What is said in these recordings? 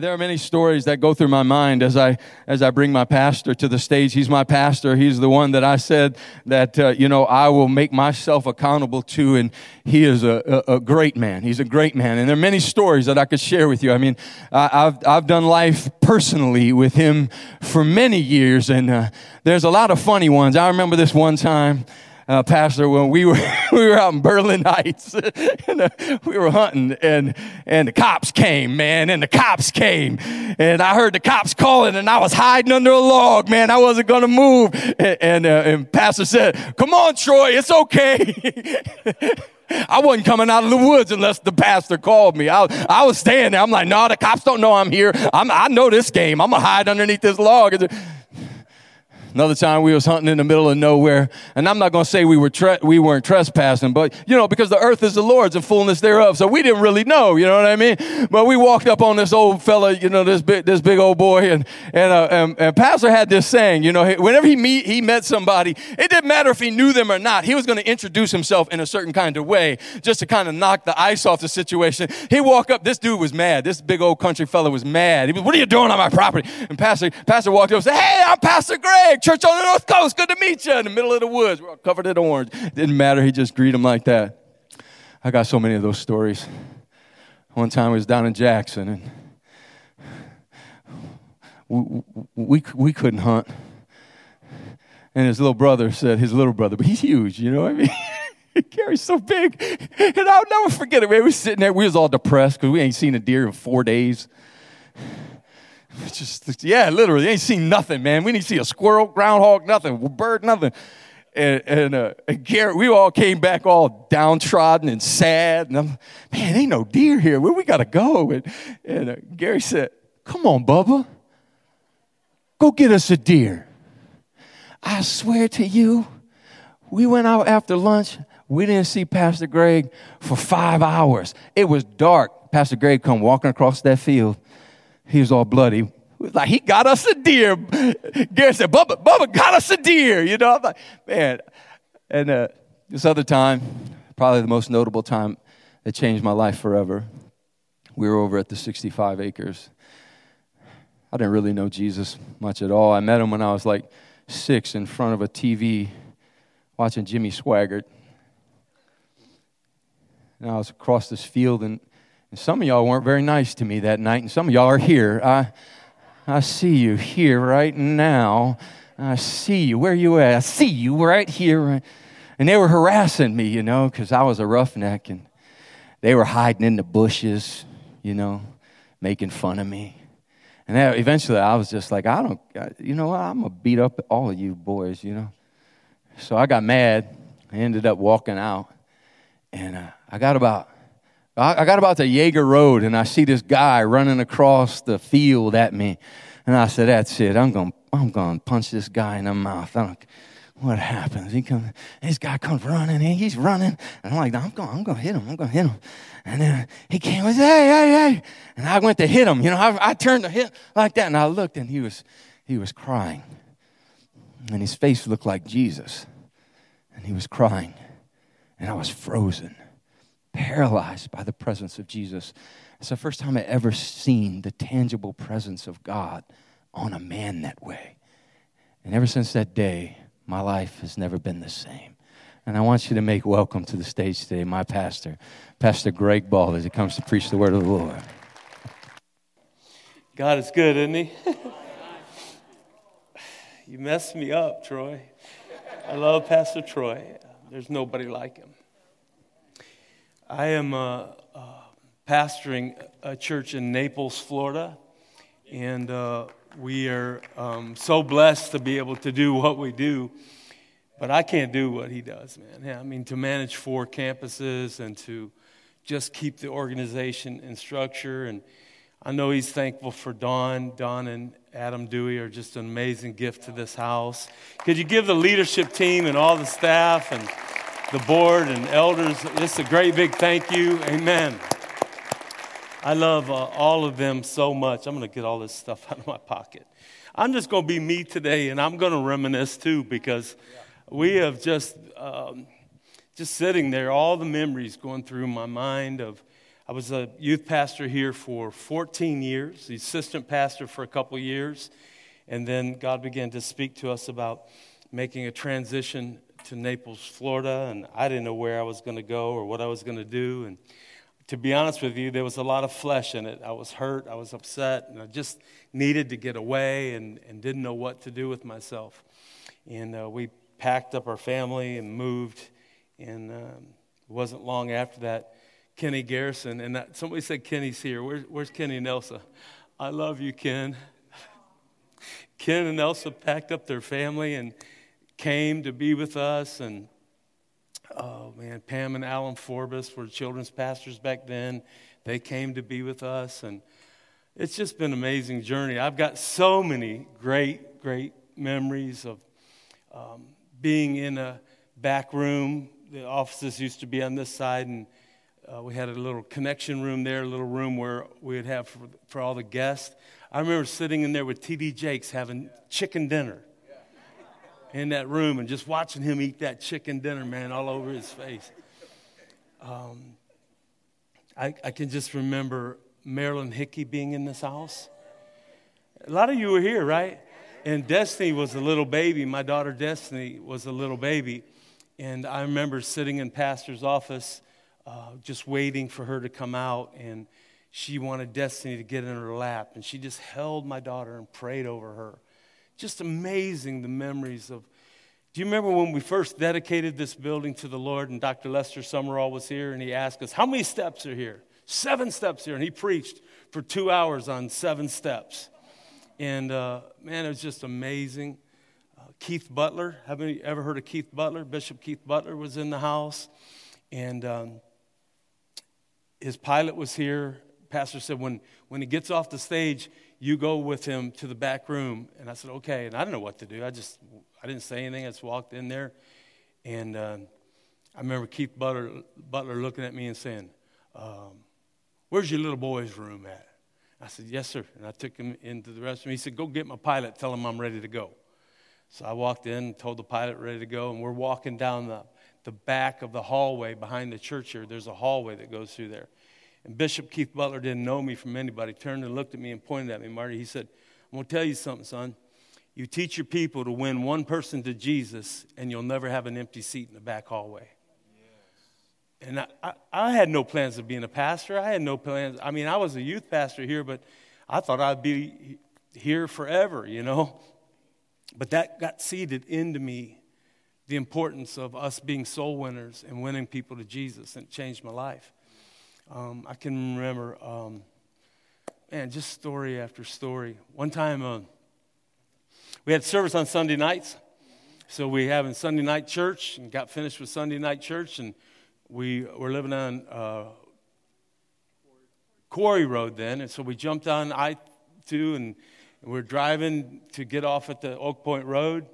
there are many stories that go through my mind as I as I bring my pastor to the stage. He's my pastor. He's the one that I said that uh, you know I will make myself accountable to, and he is a, a, a, great man. He's a great man, and there are many stories that I could share with you. I mean, I, have I've done life personally with him for many years, and uh, there's a lot of funny ones. I remember this one time uh, pastor when we were we were out in Berlin Heights and uh, we were hunting and and the cops came man and the cops came and I heard the cops calling and I was hiding under a log man I wasn't gonna move and and, uh, and pastor said come on Troy it's okay. I wasn't coming out of the woods unless the pastor called me. I, I was staying there. I'm like, no, the cops don't know I'm here. I'm, I know this game. I'm going to hide underneath this log. Another time we was hunting in the middle of nowhere, and I'm not going to say we were tre- we weren't trespassing, but you know because the earth is the Lord's and fullness thereof, so we didn't really know, you know what I mean? But we walked up on this old fella, you know, this big this big old boy, and and, uh, and, and Pastor had this saying, you know, whenever he meet he met somebody, it didn't matter if he knew them or not. He was going to introduce himself in a certain kind of way, just to kind of knock the ice off the situation. He walked up. This dude was mad. This big old country fella was mad. He was, "What are you doing on my property?" And Pastor Pastor walked up and said, "Hey, I'm Pastor Greg." Church on the North Coast. Good to meet you. In the middle of the woods. We're all covered in orange. Didn't matter. He just greeted him like that. I got so many of those stories. One time I was down in Jackson and we, we, we couldn't hunt. And his little brother said, his little brother, but he's huge, you know what I mean? Gary's so big. And I'll never forget it, man. We were sitting there, we was all depressed because we ain't seen a deer in four days. Just, yeah, literally, ain't seen nothing, man. We didn't see a squirrel, groundhog, nothing, bird, nothing. And, and, uh, and Gary, we all came back all downtrodden and sad. And I'm, man, ain't no deer here. Where we got to go? And, and uh, Gary said, come on, Bubba. Go get us a deer. I swear to you, we went out after lunch. We didn't see Pastor Greg for five hours. It was dark. Pastor Greg come walking across that field he was all bloody. Like he got us a deer. Gary said, Bubba, Bubba got us a deer. You know, I'm like, man. And uh, this other time, probably the most notable time that changed my life forever. We were over at the 65 acres. I didn't really know Jesus much at all. I met him when I was like six in front of a TV watching Jimmy Swaggart. And I was across this field, and and some of y'all weren't very nice to me that night, and some of y'all are here. I, I see you here right now. I see you. Where you at? I see you right here. And they were harassing me, you know, because I was a roughneck, and they were hiding in the bushes, you know, making fun of me. And then eventually I was just like, I don't, you know, I'm going to beat up all of you boys, you know. So I got mad. I ended up walking out. And uh, I got about I got about the Jaeger Road and I see this guy running across the field at me. And I said, That's it. I'm going to I'm going to punch this guy in the mouth. I don't, what happens? He comes, this guy comes running he's running. And I'm like, I'm going, I'm going to hit him. I'm going to hit him. And then he came and said, Hey, hey, hey. And I went to hit him. You know, I, I turned to hit like that and I looked and he was, he was crying. And his face looked like Jesus. And he was crying. And I was frozen paralyzed by the presence of Jesus. It's the first time I ever seen the tangible presence of God on a man that way. And ever since that day, my life has never been the same. And I want you to make welcome to the stage today my pastor, Pastor Greg Ball, as he comes to preach the word of the Lord. God is good, isn't he? you messed me up, Troy. I love Pastor Troy. There's nobody like him. I am uh, uh, pastoring a church in Naples, Florida, and uh, we are um, so blessed to be able to do what we do. But I can't do what he does, man. Yeah, I mean, to manage four campuses and to just keep the organization in structure. And I know he's thankful for Don. Don and Adam Dewey are just an amazing gift to this house. Could you give the leadership team and all the staff and the board and elders. Just a great big thank you. Amen. I love uh, all of them so much. I'm going to get all this stuff out of my pocket. I'm just going to be me today, and I'm going to reminisce too because we have just um, just sitting there, all the memories going through my mind of I was a youth pastor here for 14 years, the assistant pastor for a couple years, and then God began to speak to us about making a transition to Naples, Florida, and I didn't know where I was going to go or what I was going to do. And to be honest with you, there was a lot of flesh in it. I was hurt, I was upset, and I just needed to get away and, and didn't know what to do with myself. And uh, we packed up our family and moved, and um, it wasn't long after that Kenny Garrison, and that, somebody said Kenny's here. Where's, where's Kenny and Elsa? I love you, Ken. Ken and Elsa packed up their family and came to be with us. And oh man, Pam and Alan Forbes were children's pastors back then. They came to be with us, and it's just been an amazing journey. I've got so many great, great memories of um, being in a back room. The offices used to be on this side, and uh, we had a little connection room there, a little room where we would have for, for all the guests. I remember sitting in there with T.D. Jakes having chicken dinner in that room and just watching him eat that chicken dinner, man, all over his face. Um, I, I can just remember Marilyn Hickey being in this house. A lot of you were here, right? And Destiny was a little baby. My daughter Destiny was a little baby. And I remember sitting in Pastor's office uh, just waiting for her to come out. And she wanted Destiny to get in her lap. And she just held my daughter and prayed over her. Just amazing the memories of. Do you remember when we first dedicated this building to the Lord and Dr. Lester Sumrall was here and he asked us, How many steps are here? Seven steps here. And he preached for two hours on seven steps. And uh, man, it was just amazing. Uh, Keith Butler, haven't you ever heard of Keith Butler? Bishop Keith Butler was in the house. And um, his pilot was here. Pastor said, when, when he gets off the stage, you go with him to the back room. And I said, okay. And I didn't know what to do. I just, I didn't say anything. I just walked in there. And uh, I remember Keith Butler, Butler looking at me and saying, um, where's your little boy's room at? I said, yes, sir. And I took him into the restroom. He said, go get my pilot. Tell him I'm ready to go. So I walked in told the pilot ready to go. And we're walking down the the back of the hallway behind the church here. There's a hallway that goes through there. And Bishop Keith Butler didn't know me from anybody. Turned and looked at me and pointed at me, Marty. He said, I'm going to tell you something, son. You teach your people to win one person to Jesus, and you'll never have an empty seat in the back hallway. Yes. And I, I, I had no plans of being a pastor. I had no plans. I mean, I was a youth pastor here, but I thought I'd be here forever, you know. But that got seeded into me the importance of us being soul winners and winning people to Jesus, and it changed my life. Um, I can remember, um, man, just story after story. One time, uh, we had service on Sunday nights, so we having Sunday night church and got finished with Sunday night church, and we were living on uh, Quarry Road then, and so we jumped on I two and, we're driving to get off at the Oak Point Road,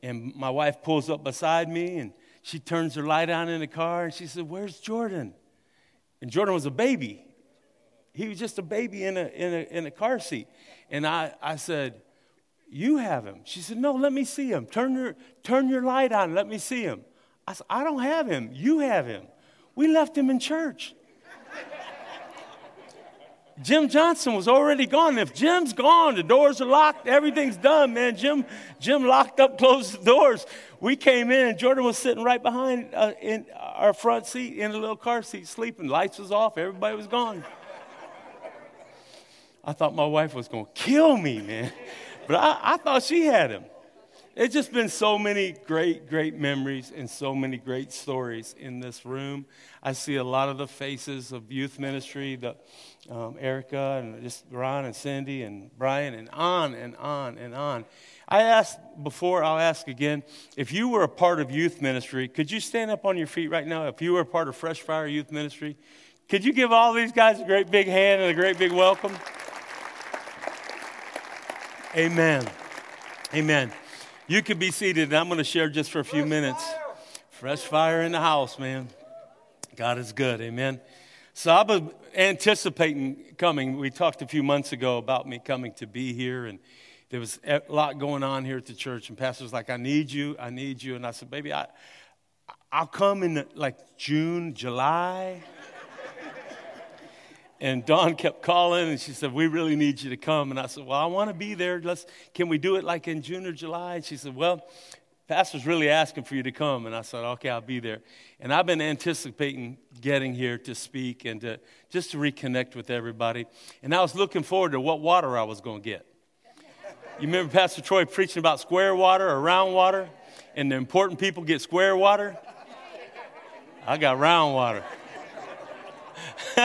and my wife pulls up beside me and she turns her light on in the car and she said, Where's Jordan? And Jordan was a baby. He was just a baby in a, in a, in a car seat. And I, I said, You have him. She said, No, let me see him. Turn your, turn your light on. Let me see him. I said, I don't have him. You have him. We left him in church. Jim Johnson was already gone. If Jim's gone, the doors are locked, everything's done, man. Jim, Jim locked up, closed the doors. We came in, and Jordan was sitting right behind uh, in our front seat in a little car seat, sleeping. Lights was off, everybody was gone. I thought my wife was going to kill me, man. But I, I thought she had him. It's just been so many great, great memories and so many great stories in this room. I see a lot of the faces of youth ministry, the, um, Erica and just Ron and Cindy and Brian and on and on and on. I asked before, I'll ask again, if you were a part of youth ministry, could you stand up on your feet right now? If you were a part of Fresh Fire Youth Ministry, could you give all these guys a great big hand and a great big welcome? Amen. Amen. You can be seated, and I'm going to share just for a few Fresh minutes. Fire. Fresh fire in the house, man. God is good. Amen. So I've been anticipating coming. We talked a few months ago about me coming to be here, and there was a lot going on here at the church. And Pastor was like, "I need you. I need you." And I said, "Baby, I, I'll come in like June, July." and Dawn kept calling, and she said, "We really need you to come." And I said, "Well, I want to be there. Let's. Can we do it like in June or July?" And she said, "Well, Pastor's really asking for you to come." And I said, "Okay, I'll be there." And I've been anticipating getting here to speak and to just to reconnect with everybody. And I was looking forward to what water I was going to get. You remember Pastor Troy preaching about square water or round water, and the important people get square water. I got round water.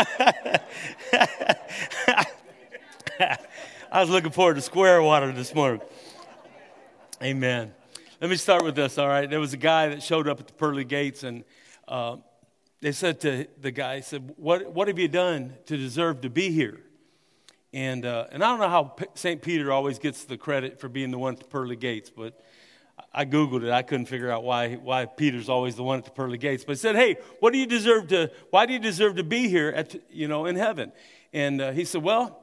I was looking forward to square water this morning. Amen. Let me start with this, all right? There was a guy that showed up at the pearly gates, and uh, they said to the guy, said, what, what have you done to deserve to be here? And, uh, and I don't know how St. Peter always gets the credit for being the one at the pearly gates, but I Googled it. I couldn't figure out why, why Peter's always the one at the pearly gates. But he said, hey, what do you deserve to, why do you deserve to be here at, you know, in heaven? And uh, he said, well,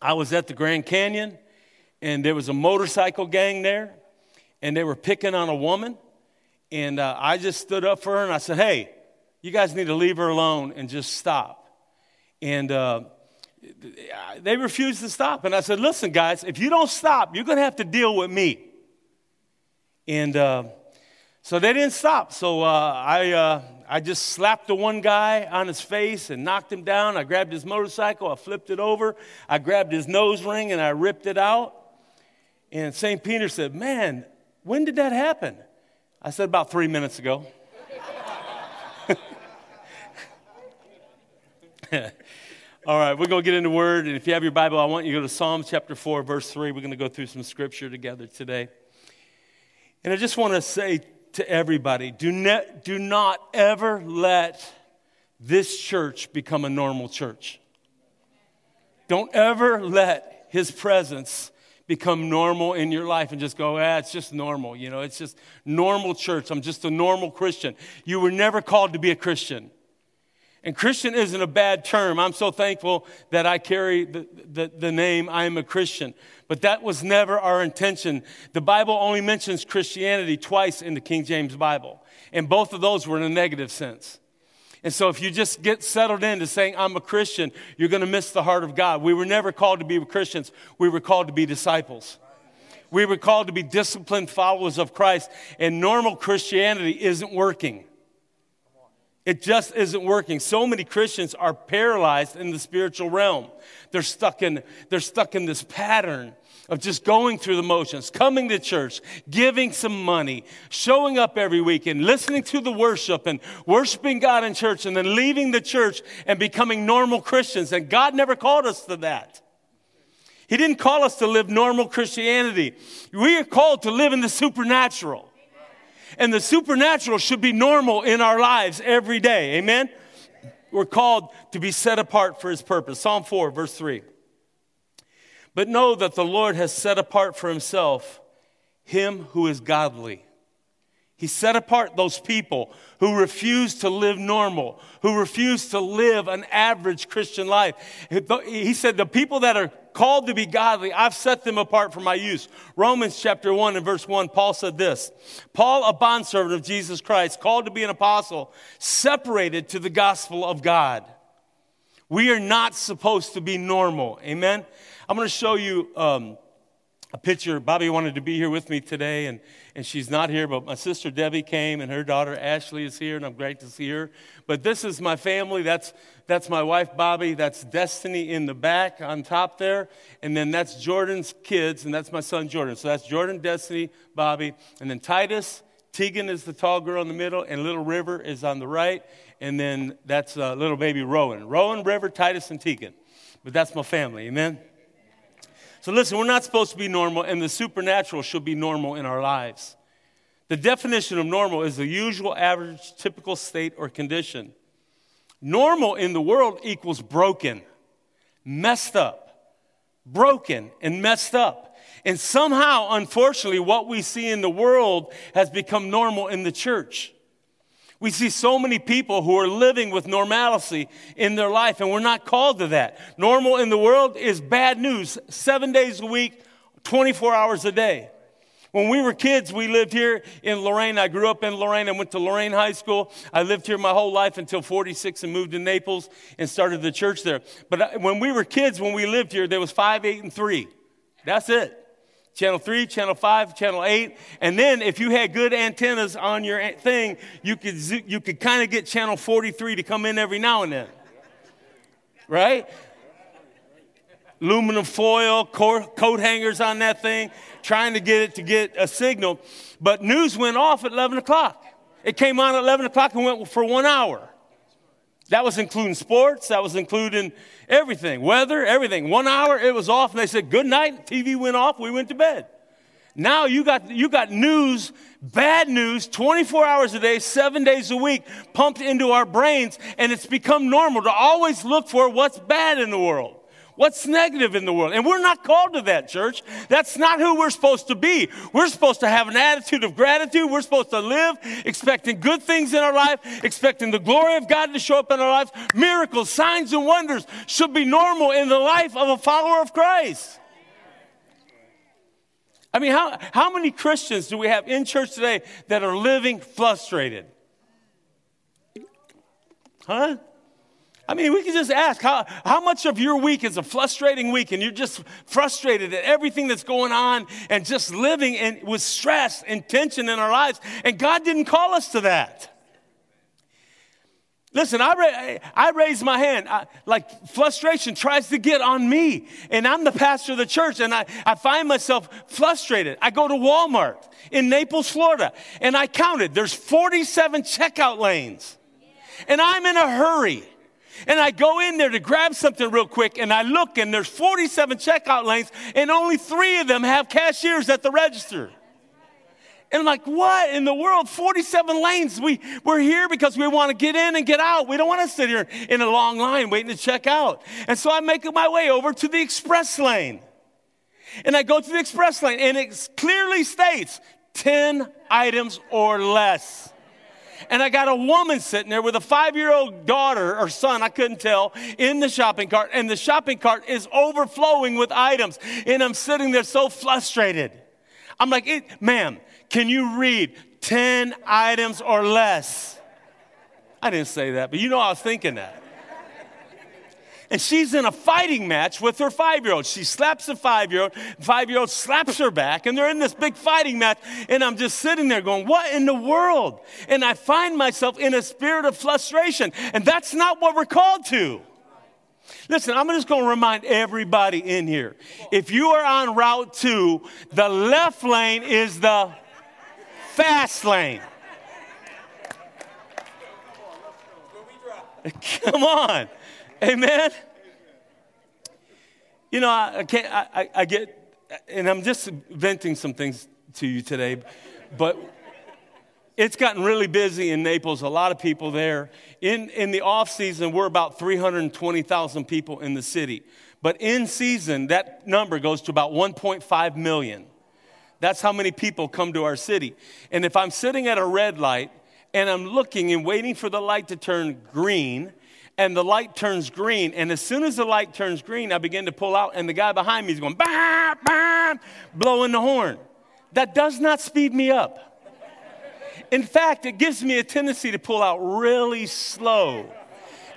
I was at the Grand Canyon and there was a motorcycle gang there and they were picking on a woman. And uh, I just stood up for her and I said, hey, you guys need to leave her alone and just stop. And uh, they refused to stop. And I said, listen, guys, if you don't stop, you're going to have to deal with me. And uh, so they didn't stop. So uh, I, uh, I just slapped the one guy on his face and knocked him down. I grabbed his motorcycle, I flipped it over, I grabbed his nose ring and I ripped it out. And St. Peter said, Man, when did that happen? I said, About three minutes ago. All right, we're going to get into word. And if you have your Bible, I want you to go to Psalm chapter 4, verse 3. We're going to go through some scripture together today. And I just want to say to everybody do, ne- do not ever let this church become a normal church. Don't ever let his presence become normal in your life and just go, ah, it's just normal. You know, it's just normal church. I'm just a normal Christian. You were never called to be a Christian. And Christian isn't a bad term. I'm so thankful that I carry the, the, the, name I am a Christian. But that was never our intention. The Bible only mentions Christianity twice in the King James Bible. And both of those were in a negative sense. And so if you just get settled into saying, I'm a Christian, you're going to miss the heart of God. We were never called to be Christians. We were called to be disciples. We were called to be disciplined followers of Christ. And normal Christianity isn't working. It just isn't working. So many Christians are paralyzed in the spiritual realm. They're stuck in, they're stuck in this pattern of just going through the motions, coming to church, giving some money, showing up every week and listening to the worship and worshiping God in church and then leaving the church and becoming normal Christians. And God never called us to that. He didn't call us to live normal Christianity. We are called to live in the supernatural. And the supernatural should be normal in our lives every day. Amen? We're called to be set apart for his purpose. Psalm 4, verse 3. But know that the Lord has set apart for himself him who is godly. He set apart those people who refuse to live normal, who refuse to live an average Christian life. He said, The people that are called to be godly, I've set them apart for my use. Romans chapter 1 and verse 1, Paul said this Paul, a bondservant of Jesus Christ, called to be an apostle, separated to the gospel of God. We are not supposed to be normal. Amen? I'm going to show you um, a picture. Bobby wanted to be here with me today, and, and she's not here, but my sister Debbie came, and her daughter Ashley is here, and I'm great to see her. But this is my family. That's, that's my wife Bobby. That's Destiny in the back on top there. And then that's Jordan's kids, and that's my son Jordan. So that's Jordan, Destiny, Bobby. And then Titus, Tegan is the tall girl in the middle, and Little River is on the right. And then that's uh, little baby Rowan. Rowan, River, Titus, and Tegan. But that's my family. Amen. So listen, we're not supposed to be normal, and the supernatural should be normal in our lives. The definition of normal is the usual, average, typical state or condition. Normal in the world equals broken, messed up, broken and messed up. And somehow, unfortunately, what we see in the world has become normal in the church. We see so many people who are living with normalcy in their life, and we're not called to that. Normal in the world is bad news, seven days a week, 24 hours a day. When we were kids, we lived here in Lorain. I grew up in Lorain. I went to Lorain High School. I lived here my whole life until 46 and moved to Naples and started the church there. But when we were kids, when we lived here, there was 5, 8, and 3. That's it. Channel 3, Channel 5, Channel 8. And then if you had good antennas on your thing, you could, you could kind of get Channel 43 to come in every now and then. Right? Aluminum foil, coat hangers on that thing trying to get it to get a signal. But news went off at 11 o'clock. It came on at 11 o'clock and went for one hour. That was including sports, that was including everything, weather, everything. One hour, it was off, and they said, Good night. TV went off, we went to bed. Now you got, you got news, bad news, 24 hours a day, seven days a week, pumped into our brains, and it's become normal to always look for what's bad in the world. What's negative in the world? And we're not called to that, church. That's not who we're supposed to be. We're supposed to have an attitude of gratitude. We're supposed to live expecting good things in our life, expecting the glory of God to show up in our lives. Miracles, signs, and wonders should be normal in the life of a follower of Christ. I mean, how, how many Christians do we have in church today that are living frustrated? Huh? I mean, we can just ask how, how much of your week is a frustrating week and you're just frustrated at everything that's going on and just living in, with stress and tension in our lives. And God didn't call us to that. Listen, I, ra- I raise my hand. I, like frustration tries to get on me. And I'm the pastor of the church and I, I find myself frustrated. I go to Walmart in Naples, Florida, and I counted. There's 47 checkout lanes. And I'm in a hurry. And I go in there to grab something real quick and I look and there's 47 checkout lanes and only three of them have cashiers at the register. And I'm like, what in the world? 47 lanes. We, we're here because we want to get in and get out. We don't want to sit here in a long line waiting to check out. And so I make my way over to the express lane. And I go to the express lane and it clearly states 10 items or less. And I got a woman sitting there with a five year old daughter or son, I couldn't tell, in the shopping cart. And the shopping cart is overflowing with items. And I'm sitting there so frustrated. I'm like, ma'am, can you read 10 items or less? I didn't say that, but you know I was thinking that and she's in a fighting match with her five year old. She slaps the five year old, five year old slaps her back, and they're in this big fighting match. And I'm just sitting there going, What in the world? And I find myself in a spirit of frustration. And that's not what we're called to. Listen, I'm just going to remind everybody in here if you are on Route 2, the left lane is the fast lane. Come on. Amen. You know, I, I can't. I, I get, and I'm just venting some things to you today, but it's gotten really busy in Naples. A lot of people there. In in the off season, we're about 320,000 people in the city, but in season, that number goes to about 1.5 million. That's how many people come to our city. And if I'm sitting at a red light and I'm looking and waiting for the light to turn green and the light turns green. And as soon as the light turns green, I begin to pull out, and the guy behind me is going, bam, bam, blowing the horn. That does not speed me up. In fact, it gives me a tendency to pull out really slow.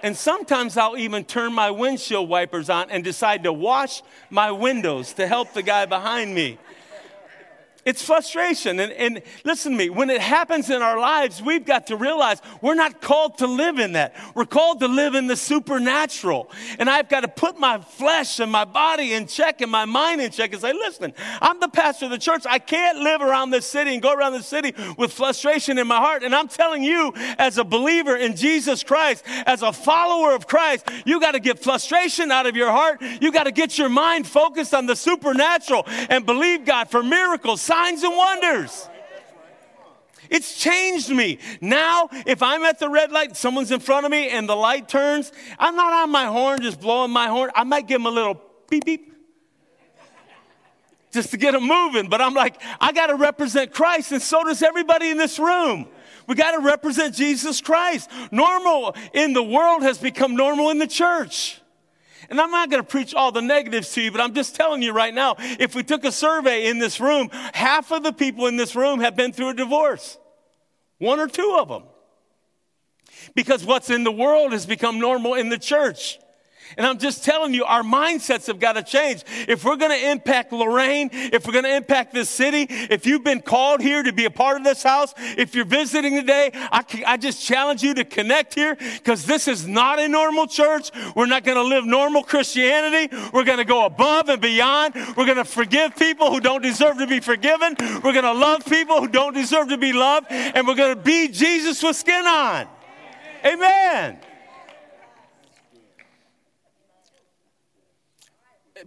And sometimes I'll even turn my windshield wipers on and decide to wash my windows to help the guy behind me. It's frustration. And, and listen to me, when it happens in our lives, we've got to realize we're not called to live in that. We're called to live in the supernatural. And I've got to put my flesh and my body in check and my mind in check and say, listen, I'm the pastor of the church. I can't live around this city and go around the city with frustration in my heart. And I'm telling you, as a believer in Jesus Christ, as a follower of Christ, you got to get frustration out of your heart. You got to get your mind focused on the supernatural and believe God for miracles signs and wonders. It's changed me. Now, if I'm at the red light, someone's in front of me and the light turns, I'm not on my horn just blowing my horn. I might give them a little beep beep just to get them moving. But I'm like, I got to represent Christ, and so does everybody in this room. We got to represent Jesus Christ. Normal in the world has become normal in the church. And I'm not going to preach all the negatives to you, but I'm just telling you right now if we took a survey in this room, half of the people in this room have been through a divorce. One or two of them. Because what's in the world has become normal in the church. And I'm just telling you, our mindsets have got to change. If we're going to impact Lorain, if we're going to impact this city, if you've been called here to be a part of this house, if you're visiting today, I, I just challenge you to connect here because this is not a normal church. We're not going to live normal Christianity. We're going to go above and beyond. We're going to forgive people who don't deserve to be forgiven. We're going to love people who don't deserve to be loved. And we're going to be Jesus with skin on. Amen.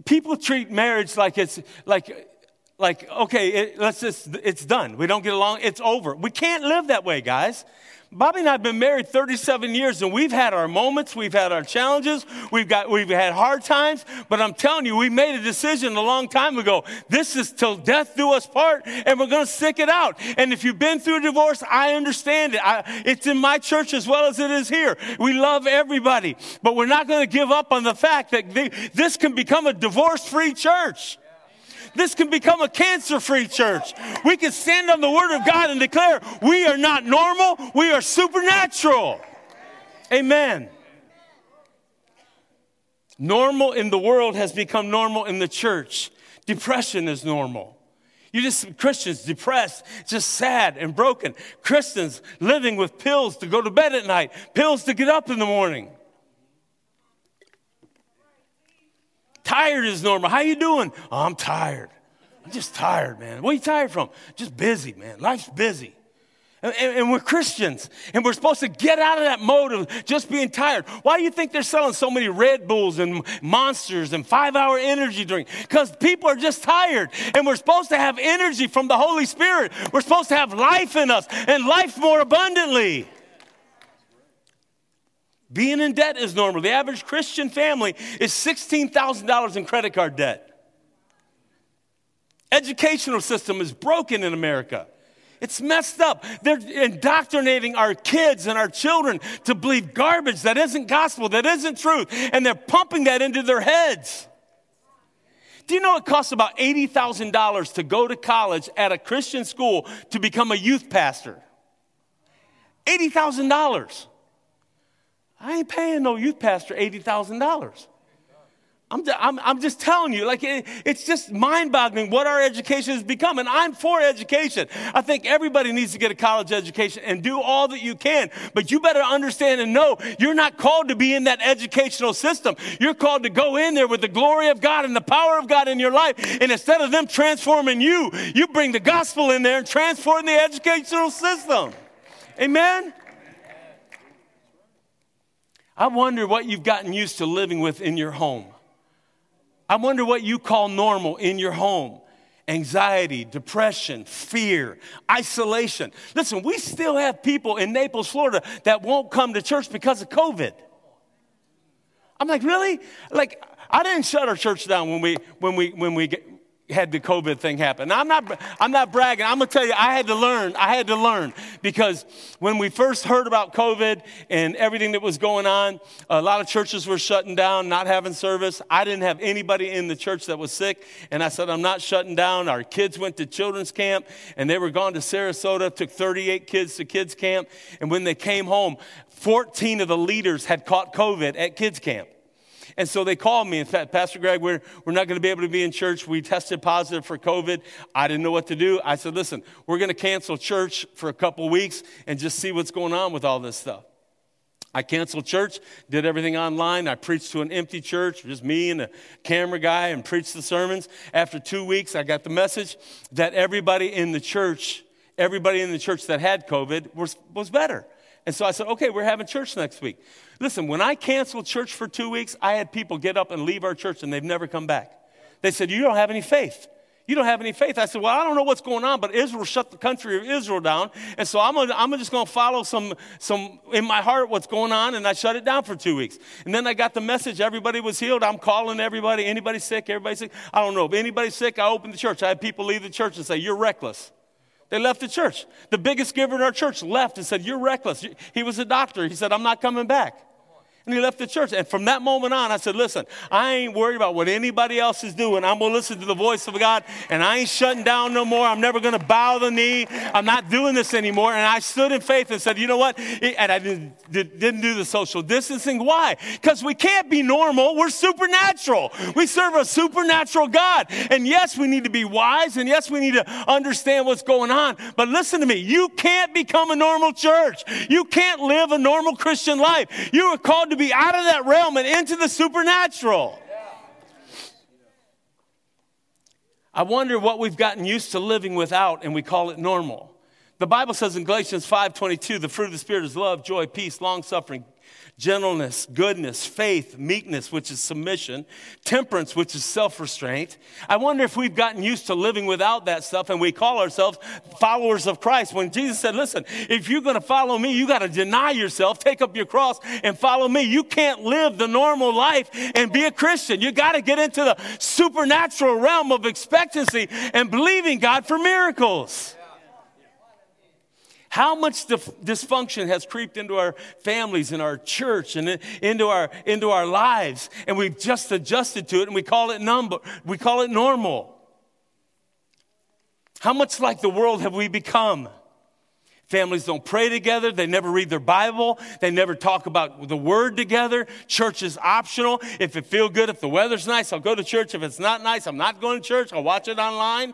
People treat marriage like it's like like okay it, let's just it's done. We don't get along. It's over. We can't live that way guys Bobby and I have been married 37 years and we've had our moments, we've had our challenges, we've got we've had hard times, but I'm telling you, we made a decision a long time ago. This is till death do us part, and we're gonna stick it out. And if you've been through divorce, I understand it. I, it's in my church as well as it is here. We love everybody, but we're not gonna give up on the fact that they, this can become a divorce-free church. This can become a cancer free church. We can stand on the word of God and declare we are not normal, we are supernatural. Amen. Normal in the world has become normal in the church. Depression is normal. You just Christians depressed, just sad and broken. Christians living with pills to go to bed at night, pills to get up in the morning. Tired is normal. How you doing? Oh, I'm tired. I'm just tired, man. What are you tired from? Just busy, man. Life's busy. And, and, we're Christians, and we're supposed to get out of that mode of just being tired. Why do you think they're selling so many Red Bulls and monsters and five hour energy drink? Because people are just tired, and we're supposed to have energy from the Holy Spirit. We're supposed to have life in us and life more abundantly. Being in debt is normal. The average Christian family is $16,000 in credit card debt. Educational system is broken in America. It's messed up. They're indoctrinating our kids and our children to believe garbage that isn't gospel, that isn't truth, and they're pumping that into their heads. Do you know it costs about $80,000 to go to college at a Christian school to become a youth pastor? $80,000. I ain't paying no youth pastor $80,000. I'm, I'm, I'm, just telling you, like, it, it's just mind boggling what our education has become. And I'm for education. I think everybody needs to get a college education and do all that you can. But you better understand and know you're not called to be in that educational system. You're called to go in there with the glory of God and the power of God in your life. And instead of them transforming you, you bring the gospel in there and transform the educational system. Amen? I wonder what you've gotten used to living with in your home. I wonder what you call normal in your home anxiety, depression, fear, isolation. Listen, we still have people in Naples, Florida that won't come to church because of COVID. I'm like, really? Like, I didn't shut our church down when we when we when we had the COVID thing happen. Now, I'm not, I'm not bragging. I'm going to tell you, I had to learn. I had to learn because when we first heard about COVID and everything that was going on, a lot of churches were shutting down, not having service. I didn't have anybody in the church that was sick. And I said, I'm not shutting down. Our kids went to children's camp and they were gone to Sarasota, took 38 kids to kids camp. And when they came home, 14 of the leaders had caught COVID at kids camp. And so they called me and said, Pastor Greg, we're, we're not going to be able to be in church. We tested positive for COVID. I didn't know what to do. I said, listen, we're going to cancel church for a couple weeks and just see what's going on with all this stuff. I canceled church, did everything online. I preached to an empty church, just me and a camera guy, and preached the sermons. After two weeks, I got the message that everybody in the church, everybody in the church that had COVID was, was better. And so I said, okay, we're having church next week. Listen, when I canceled church for two weeks, I had people get up and leave our church and they've never come back. They said, You don't have any faith. You don't have any faith. I said, Well, I don't know what's going on, but Israel shut the country of Israel down. And so I'm, gonna, I'm just going to follow some, some in my heart what's going on. And I shut it down for two weeks. And then I got the message everybody was healed. I'm calling everybody. Anybody sick? Everybody sick? I don't know. If anybody's sick, I opened the church. I had people leave the church and say, You're reckless. They left the church. The biggest giver in our church left and said, You're reckless. He was a doctor. He said, I'm not coming back. And he left the church. And from that moment on, I said, listen, I ain't worried about what anybody else is doing. I'm going to listen to the voice of God, and I ain't shutting down no more. I'm never going to bow the knee. I'm not doing this anymore. And I stood in faith and said, you know what? And I didn't, didn't do the social distancing. Why? Because we can't be normal. We're supernatural. We serve a supernatural God. And yes, we need to be wise, and yes, we need to understand what's going on. But listen to me. You can't become a normal church. You can't live a normal Christian life. You are called to be out of that realm and into the supernatural. I wonder what we've gotten used to living without and we call it normal. The Bible says in Galatians 5:22, the fruit of the spirit is love, joy, peace, long-suffering, gentleness, goodness, faith, meekness, which is submission, temperance, which is self restraint. I wonder if we've gotten used to living without that stuff and we call ourselves followers of Christ. When Jesus said, Listen, if you're going to follow me, you got to deny yourself, take up your cross, and follow me. You can't live the normal life and be a Christian. You got to get into the supernatural realm of expectancy and believing God for miracles. How much dysfunction has creeped into our families and our church and into our, into our lives, and we've just adjusted to it and we call it number, we call it normal. How much like the world have we become? Families don't pray together. They never read their Bible. They never talk about the word together. Church is optional. If it feel good, if the weather's nice, I'll go to church. If it's not nice, I'm not going to church. I'll watch it online.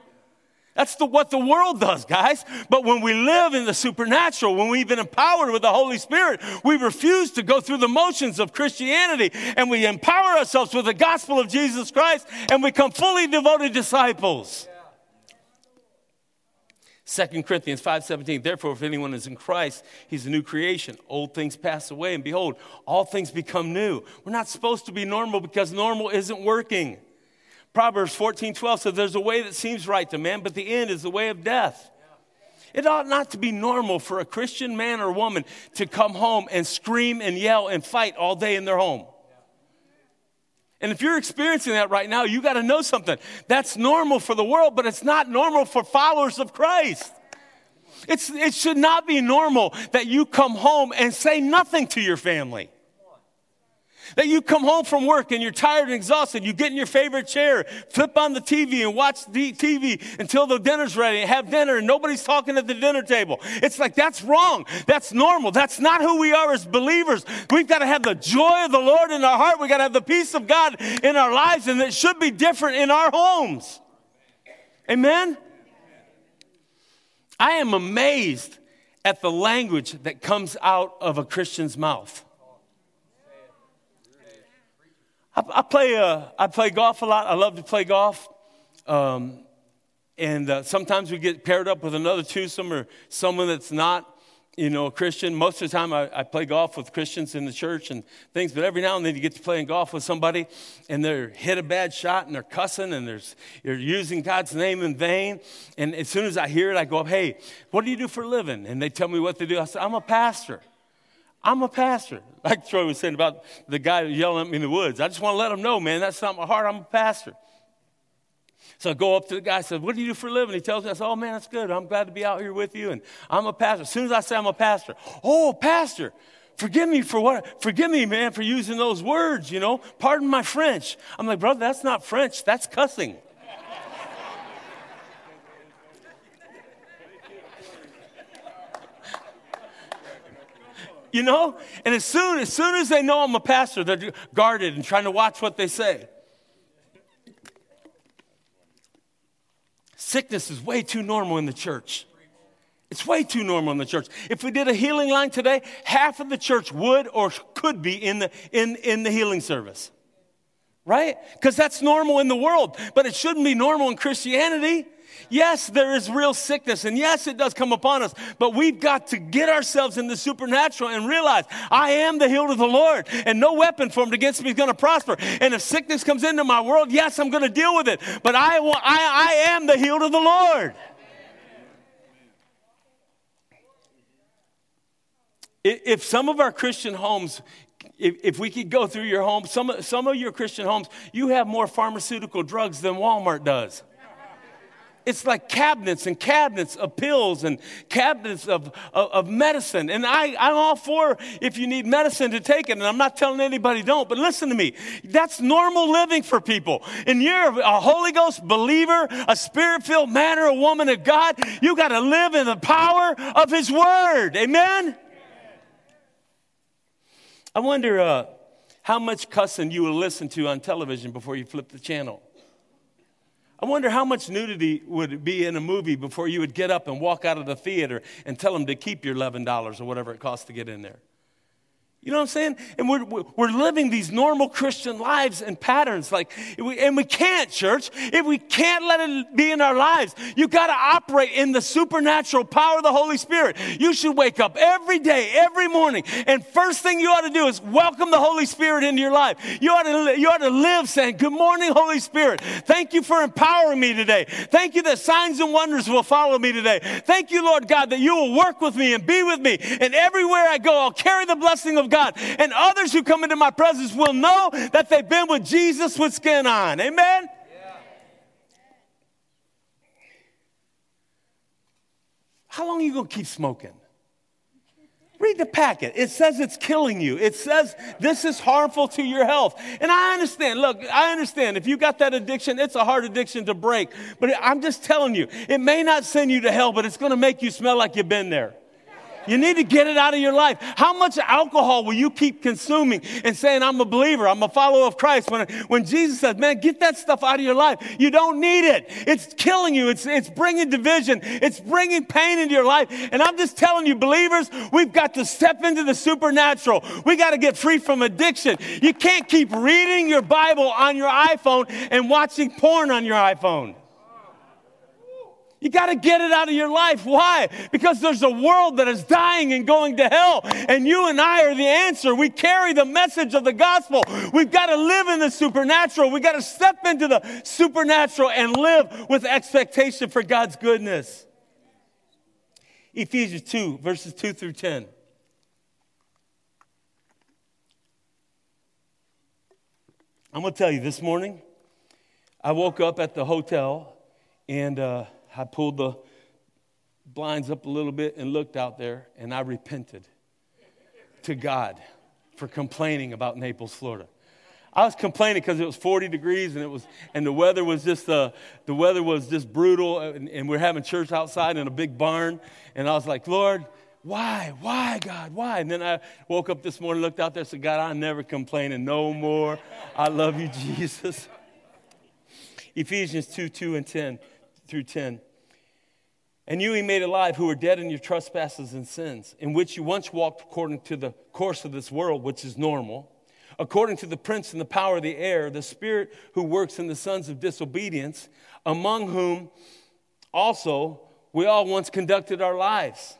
That's the, what the world does, guys. But when we live in the supernatural, when we've been empowered with the Holy Spirit, we refuse to go through the motions of Christianity and we empower ourselves with the gospel of Jesus Christ and become fully devoted disciples. 2 Corinthians 5:17 Therefore if anyone is in Christ he's a new creation old things pass away and behold all things become new we're not supposed to be normal because normal isn't working Proverbs 14 12 says, There's a way that seems right to man, but the end is the way of death. It ought not to be normal for a Christian man or woman to come home and scream and yell and fight all day in their home. And if you're experiencing that right now, you got to know something. That's normal for the world, but it's not normal for followers of Christ. It's, it should not be normal that you come home and say nothing to your family. That you come home from work and you're tired and exhausted. You get in your favorite chair, flip on the TV and watch the TV until the dinner's ready and have dinner and nobody's talking at the dinner table. It's like that's wrong. That's normal. That's not who we are as believers. We've got to have the joy of the Lord in our heart. We've got to have the peace of God in our lives and it should be different in our homes. Amen? I am amazed at the language that comes out of a Christian's mouth. I, I play, uh, I play golf a lot. I love to play golf. Um, and uh, sometimes we get paired up with another twosome or someone that's not, you know, a Christian. Most of the time I, I, play golf with Christians in the church and things, but every now and then you get to playing golf with somebody and they're hit a bad shot and they're cussing and there's, you're using God's name in vain. And as soon as I hear it, I go up, hey, what do you do for a living? And they tell me what they do. I said, I'm a pastor. I'm a pastor. Like Troy was saying about the guy yelling at me in the woods. I just want to let him know, man, that's not my heart. I'm a pastor. So I go up to the guy and said, What do you do for a living? He tells me, I said, Oh man, that's good. I'm glad to be out here with you. And I'm a pastor. As soon as I say I'm a pastor, oh, pastor, forgive me for what forgive me, man, for using those words, you know. Pardon my French. I'm like, brother, that's not French, that's cussing. You know? And as soon, as soon as they know I'm a pastor, they're guarded and trying to watch what they say. Sickness is way too normal in the church. It's way too normal in the church. If we did a healing line today, half of the church would or could be in the, in, in the healing service. Right? Because that's normal in the world, but it shouldn't be normal in Christianity. Yes, there is real sickness, and yes, it does come upon us, but we've got to get ourselves in the supernatural and realize I am the healed of the Lord, and no weapon formed against me is going to prosper. And if sickness comes into my world, yes, I'm going to deal with it, but I, I, I am the healed of the Lord. If some of our Christian homes if, if, we could go through your home, some, some of your Christian homes, you have more pharmaceutical drugs than Walmart does. It's like cabinets and cabinets of pills and cabinets of, of, of, medicine. And I, I'm all for if you need medicine to take it, and I'm not telling anybody don't, but listen to me. That's normal living for people. And you're a Holy Ghost believer, a spirit filled man or a woman of God. You got to live in the power of His Word. Amen? I wonder uh, how much cussing you will listen to on television before you flip the channel. I wonder how much nudity would be in a movie before you would get up and walk out of the theater and tell them to keep your $11 or whatever it costs to get in there. You know what I'm saying? And we're, we're living these normal Christian lives and patterns. Like, and we can't, church. If we can't let it be in our lives, you got to operate in the supernatural power of the Holy Spirit. You should wake up every day, every morning, and first thing you ought to do is welcome the Holy Spirit into your life. You ought to, you ought to live saying, Good morning, Holy Spirit. Thank you for empowering me today. Thank you that signs and wonders will follow me today. Thank you, Lord God, that you will work with me and be with me. And everywhere I go, I'll carry the blessing of God God. And others who come into my presence will know that they've been with Jesus with skin on. Amen? How long are you going to keep smoking? Read the packet. It says it's killing you. It says this is harmful to your health. And I understand. Look, I understand. If you got that addiction, it's a hard addiction to break. But I'm just telling you, it may not send you to hell, but it's going to make you smell like you've been there. You need to get it out of your life. How much alcohol will you keep consuming and saying, I'm a believer, I'm a follower of Christ? When, when Jesus says, man, get that stuff out of your life. You don't need it. It's killing you. It's, it's bringing division. It's bringing pain into your life. And I'm just telling you, believers, we've got to step into the supernatural. We got to get free from addiction. You can't keep reading your Bible on your iPhone and watching porn on your iPhone. You got to get it out of your life. Why? Because there's a world that is dying and going to hell. And you and I are the answer. We carry the message of the gospel. We've got to live in the supernatural. We've got to step into the supernatural and live with expectation for God's goodness. Ephesians 2, verses 2 through 10. I'm going to tell you this morning, I woke up at the hotel and. Uh, I pulled the blinds up a little bit and looked out there, and I repented to God for complaining about Naples, Florida. I was complaining because it was 40 degrees and it was and the weather was just uh, the weather was just brutal and, and we're having church outside in a big barn and I was like, Lord, why, why, God, why? And then I woke up this morning, looked out there, said, God, I'm never complaining no more. I love you, Jesus. Ephesians 2, 2 and 10 through 10. And you he made alive who were dead in your trespasses and sins, in which you once walked according to the course of this world, which is normal, according to the prince and the power of the air, the spirit who works in the sons of disobedience, among whom also we all once conducted our lives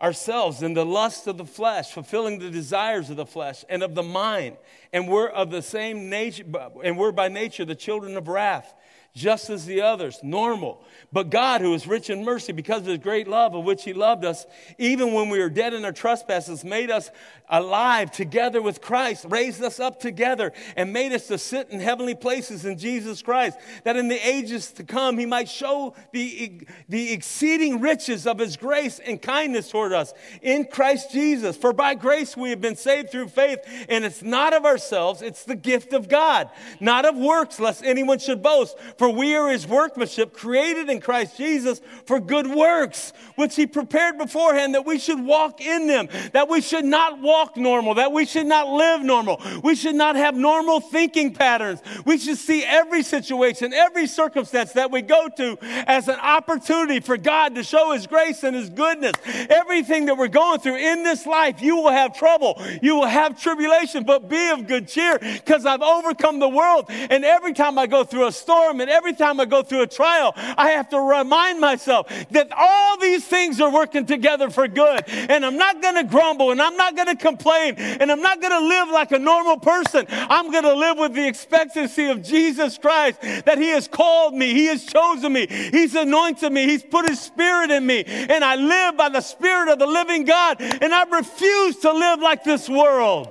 ourselves in the lust of the flesh, fulfilling the desires of the flesh and of the mind, and we're of the same nature, and we're by nature the children of wrath just as the others, normal. But God, who is rich in mercy, because of his great love of which he loved us, even when we were dead in our trespasses, made us alive together with Christ, raised us up together, and made us to sit in heavenly places in Jesus Christ, that in the ages to come he might show the, the exceeding riches of his grace and kindness toward us in Christ Jesus. For by grace we have been saved through faith, and it's not of ourselves, it's the gift of God, not of works, lest anyone should boast. For we are his workmanship, created in Christ Jesus for good works, which he prepared beforehand that we should walk in them, that we should not walk normal, that we should not live normal. We should not have normal thinking patterns. We should see every situation, every circumstance that we go to as an opportunity for God to show His grace and His goodness. Everything that we're going through in this life, you will have trouble, you will have tribulation, but be of good cheer because I've overcome the world. And every time I go through a storm and every time I go through a trial, I have to remind myself that all these things are working together for good. And I'm not going to grumble and I'm not going to complain. And I'm not going to live like a normal person. I'm going to live with the expectancy of Jesus Christ that He has called me, He has chosen me, He's anointed me, He's put His Spirit in me. And I live by the Spirit of the living God. And I refuse to live like this world.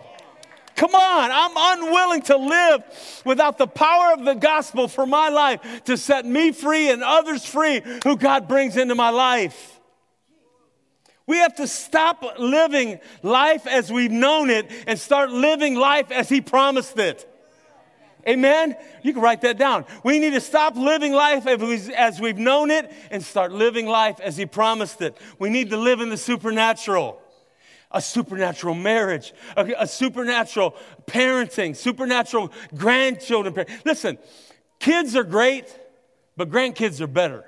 Come on, I'm unwilling to live without the power of the gospel for my life to set me free and others free who God brings into my life. We have to stop living life as we've known it and start living life as He promised it. Amen? You can write that down. We need to stop living life as we've known it and start living life as He promised it. We need to live in the supernatural. A supernatural marriage, a, a supernatural parenting, supernatural grandchildren. Listen, kids are great, but grandkids are better.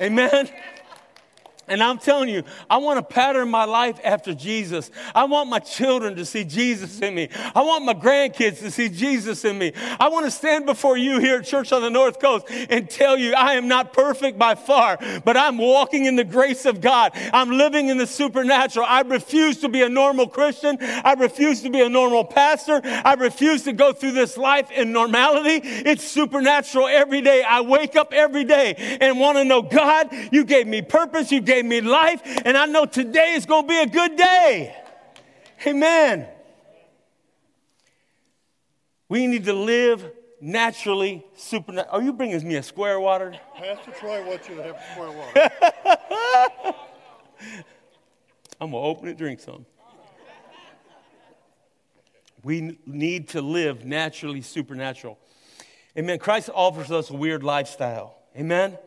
Amen? Amen? And I'm telling you, I want to pattern my life after Jesus. I want my children to see Jesus in me. I want my grandkids to see Jesus in me. I want to stand before you here at Church on the North Coast and tell you I am not perfect by far, but I'm walking in the grace of God. I'm living in the supernatural. I refuse to be a normal Christian. I refuse to be a normal pastor. I refuse to go through this life in normality. It's supernatural every day. I wake up every day and want to know God, you gave me purpose. You gave gave me life, and I know today is going to be a good day. Amen. We need to live naturally, supernatural. Are you bringing me a square water? Pastor Troy wants you to have square water. I'm going to open it, drink some. We need to live naturally, supernatural. Amen. Christ offers us a weird lifestyle. Amen.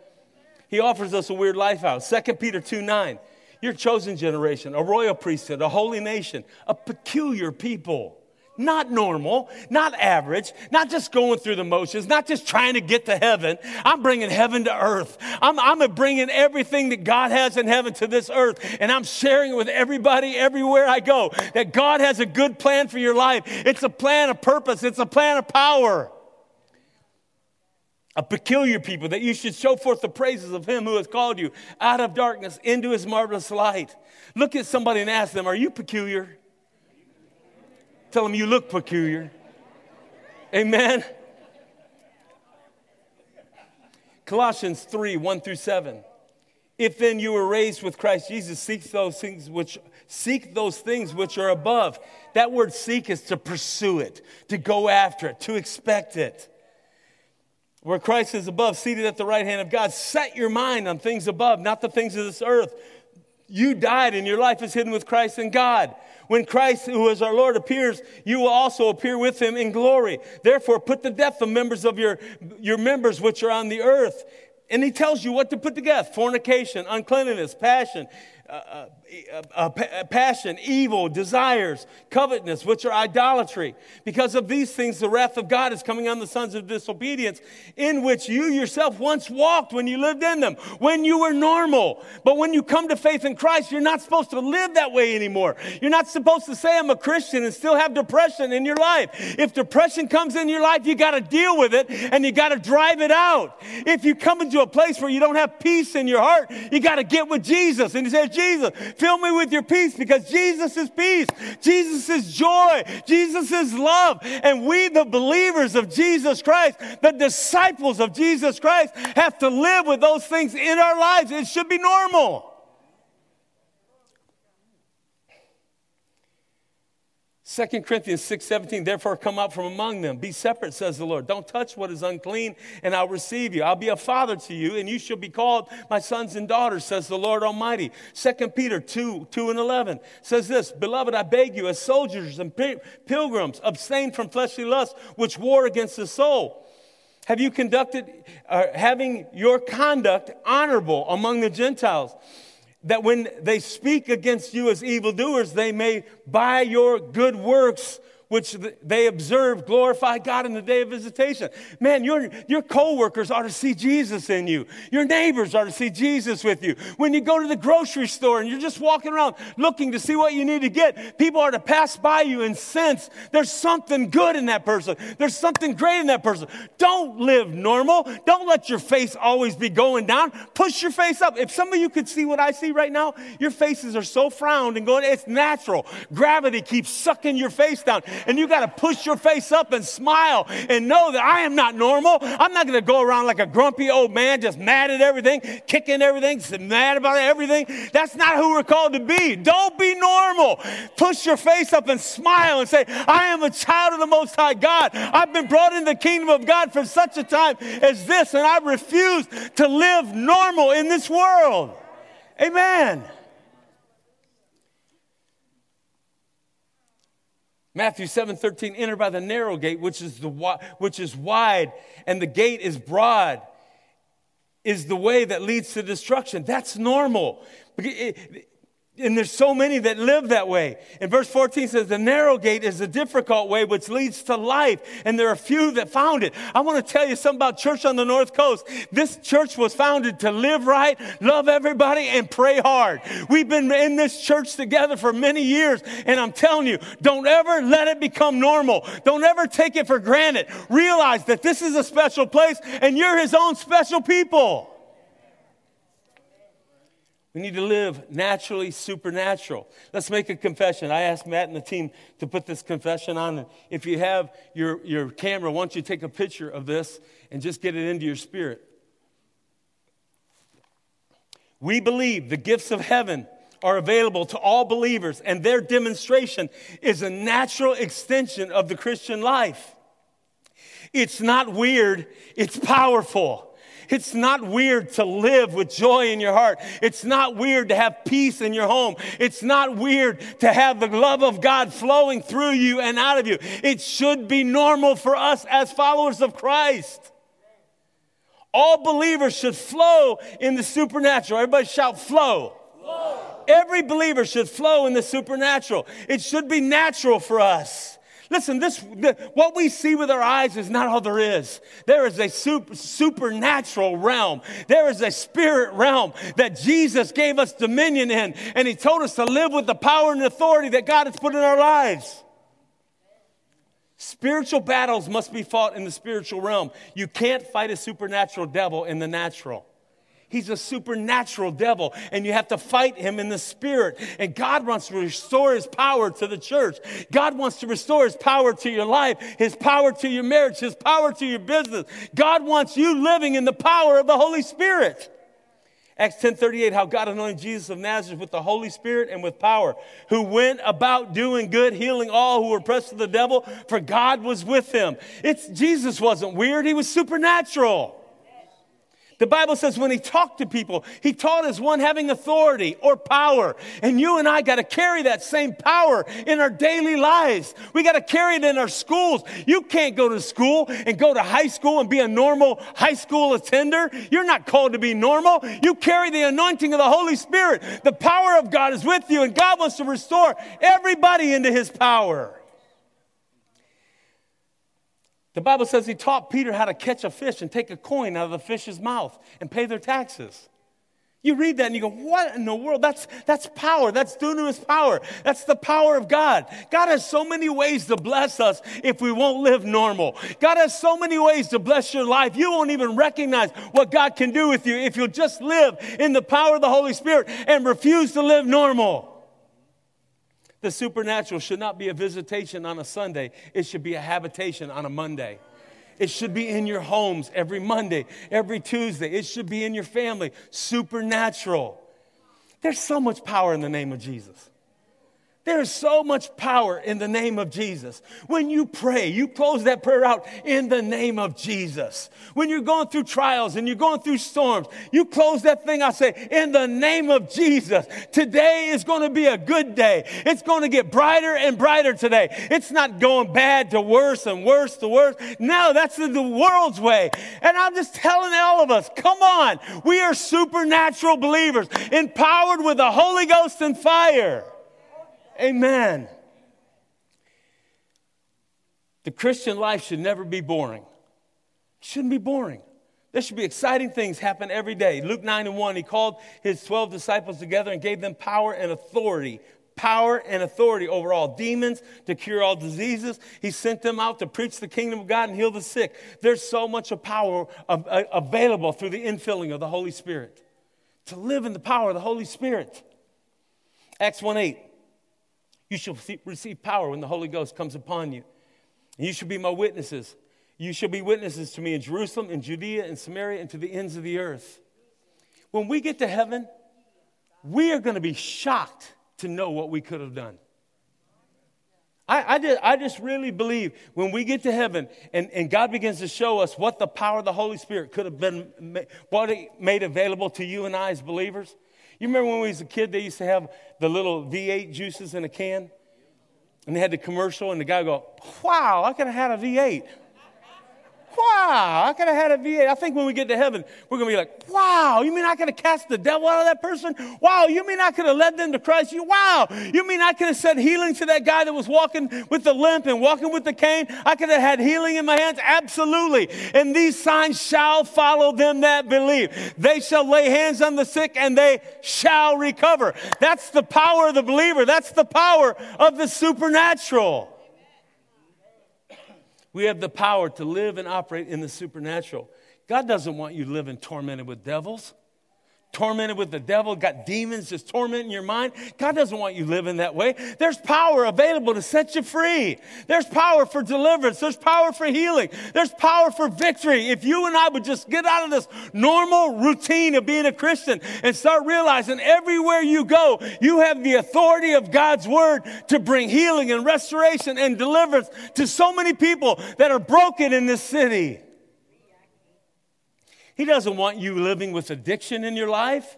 He offers us a weird life out. 2 Peter 2 9. Your chosen generation, a royal priesthood, a holy nation, a peculiar people. Not normal, not average, not just going through the motions, not just trying to get to heaven. I'm bringing heaven to earth. I'm, I'm bringing everything that God has in heaven to this earth, and I'm sharing it with everybody everywhere I go. That God has a good plan for your life. It's a plan of purpose, it's a plan of power a peculiar people, that you should show forth the praises of him who has called you out of darkness into his marvelous light. Look at somebody and ask them, Are you peculiar? Tell them you look peculiar. Amen. Colossians 3 1 through 7. If then you were raised with Christ Jesus, seek those things which seek those things which are above. That word seek is to pursue it, to go after it, to expect it where Christ is above, seated at the right hand of God. Set your mind on things above, not the things of this earth. You died and your life is hidden with Christ in God. When Christ, who is our Lord, appears, you will also appear with him in glory. Therefore, put to death the members of your, your members which are on the earth. And he tells you what to put to death fornication, uncleanness, passion, uh, uh, uh, passion, evil, desires, covetousness, which are idolatry. Because of these things, the wrath of God is coming on the sons of disobedience, in which you yourself once walked when you lived in them, when you were normal. But when you come to faith in Christ, you're not supposed to live that way anymore. You're not supposed to say, I'm a Christian and still have depression in your life. If depression comes in your life, you got to deal with it and you got to drive it out. If you come into a place where you don't have peace in your heart, you got to get with Jesus. And he says, Jesus. Fill me with your peace because Jesus is peace. Jesus is joy. Jesus is love. And we, the believers of Jesus Christ, the disciples of Jesus Christ, have to live with those things in our lives. It should be normal. 2 Corinthians 6 17, therefore come out from among them. Be separate, says the Lord. Don't touch what is unclean, and I'll receive you. I'll be a father to you, and you shall be called my sons and daughters, says the Lord Almighty. 2 Peter 2 2 and 11 says this Beloved, I beg you, as soldiers and pilgrims, abstain from fleshly lusts which war against the soul. Have you conducted, uh, having your conduct honorable among the Gentiles? That when they speak against you as evildoers, they may, by your good works, which they observe glorify God in the day of visitation. Man, your, your coworkers are to see Jesus in you. Your neighbors are to see Jesus with you. When you go to the grocery store and you're just walking around looking to see what you need to get, people are to pass by you and sense there's something good in that person. There's something great in that person. Don't live normal. Don't let your face always be going down. Push your face up. If some of you could see what I see right now, your faces are so frowned and going, it's natural. Gravity keeps sucking your face down. And you got to push your face up and smile and know that I am not normal. I'm not going to go around like a grumpy old man, just mad at everything, kicking everything, mad about everything. That's not who we're called to be. Don't be normal. Push your face up and smile and say, I am a child of the Most High God. I've been brought into the kingdom of God for such a time as this, and I refuse to live normal in this world. Amen. Matthew 7 13, enter by the narrow gate, which is, the, which is wide, and the gate is broad, is the way that leads to destruction. That's normal. And there's so many that live that way. And verse 14 says, The narrow gate is a difficult way which leads to life, and there are few that found it. I want to tell you something about church on the North Coast. This church was founded to live right, love everybody, and pray hard. We've been in this church together for many years, and I'm telling you, don't ever let it become normal. Don't ever take it for granted. Realize that this is a special place, and you're His own special people. We need to live naturally supernatural. Let's make a confession. I asked Matt and the team to put this confession on. If you have your, your camera, why don't you take a picture of this and just get it into your spirit? We believe the gifts of heaven are available to all believers, and their demonstration is a natural extension of the Christian life. It's not weird, it's powerful. It's not weird to live with joy in your heart. It's not weird to have peace in your home. It's not weird to have the love of God flowing through you and out of you. It should be normal for us as followers of Christ. All believers should flow in the supernatural. Everybody shout, flow. flow. Every believer should flow in the supernatural. It should be natural for us. Listen, this, the, what we see with our eyes is not all there is. There is a super, supernatural realm. There is a spirit realm that Jesus gave us dominion in, and He told us to live with the power and authority that God has put in our lives. Spiritual battles must be fought in the spiritual realm. You can't fight a supernatural devil in the natural. He's a supernatural devil, and you have to fight him in the spirit. And God wants to restore his power to the church. God wants to restore his power to your life, his power to your marriage, his power to your business. God wants you living in the power of the Holy Spirit. Acts 10:38 how God anointed Jesus of Nazareth with the Holy Spirit and with power who went about doing good healing all who were oppressed of the devil for God was with him. It's Jesus wasn't weird, he was supernatural. The Bible says when he talked to people, he taught as one having authority or power. And you and I got to carry that same power in our daily lives. We got to carry it in our schools. You can't go to school and go to high school and be a normal high school attender. You're not called to be normal. You carry the anointing of the Holy Spirit. The power of God is with you, and God wants to restore everybody into his power. The Bible says he taught Peter how to catch a fish and take a coin out of the fish's mouth and pay their taxes. You read that and you go, what in the world? That's, that's power. That's dunamis power. That's the power of God. God has so many ways to bless us if we won't live normal. God has so many ways to bless your life. You won't even recognize what God can do with you if you'll just live in the power of the Holy Spirit and refuse to live normal. The supernatural should not be a visitation on a Sunday, it should be a habitation on a Monday. It should be in your homes every Monday, every Tuesday. It should be in your family. Supernatural. There's so much power in the name of Jesus. There is so much power in the name of Jesus. When you pray, you close that prayer out in the name of Jesus. When you're going through trials and you're going through storms, you close that thing out, say, in the name of Jesus. Today is going to be a good day. It's going to get brighter and brighter today. It's not going bad to worse and worse to worse. No, that's the world's way. And I'm just telling all of us, come on. We are supernatural believers, empowered with the Holy Ghost and fire. Amen. The Christian life should never be boring. It shouldn't be boring. There should be exciting things happen every day. Luke 9 and 1, he called his 12 disciples together and gave them power and authority. Power and authority over all demons to cure all diseases. He sent them out to preach the kingdom of God and heal the sick. There's so much of power uh, available through the infilling of the Holy Spirit. To live in the power of the Holy Spirit. Acts 1 8. You shall receive power when the Holy Ghost comes upon you. And you shall be my witnesses. You shall be witnesses to me in Jerusalem, in Judea, in Samaria, and to the ends of the earth. When we get to heaven, we are going to be shocked to know what we could have done. I, I, I just really believe when we get to heaven and, and God begins to show us what the power of the Holy Spirit could have been, what made available to you and I as believers. You remember when we was a kid, they used to have the little V8 juices in a can? And they had the commercial, and the guy go, Wow, I could have had a V8 wow, I could have had a V8. I think when we get to heaven, we're going to be like, wow, you mean I could have cast the devil out of that person? Wow, you mean I could have led them to Christ? You, wow, you mean I could have said healing to that guy that was walking with the limp and walking with the cane? I could have had healing in my hands? Absolutely. And these signs shall follow them that believe. They shall lay hands on the sick and they shall recover. That's the power of the believer. That's the power of the supernatural. We have the power to live and operate in the supernatural. God doesn't want you living tormented with devils, tormented with the devil, got demons just tormenting your mind. God doesn't want you living that way. There's power available to set you free. There's power for deliverance. There's power for healing. There's power for victory. If you and I would just get out of this normal routine of being a Christian and start realizing everywhere you go, you have the authority of God's word to bring healing and restoration and deliverance to so many people that are broken in this city. He doesn't want you living with addiction in your life.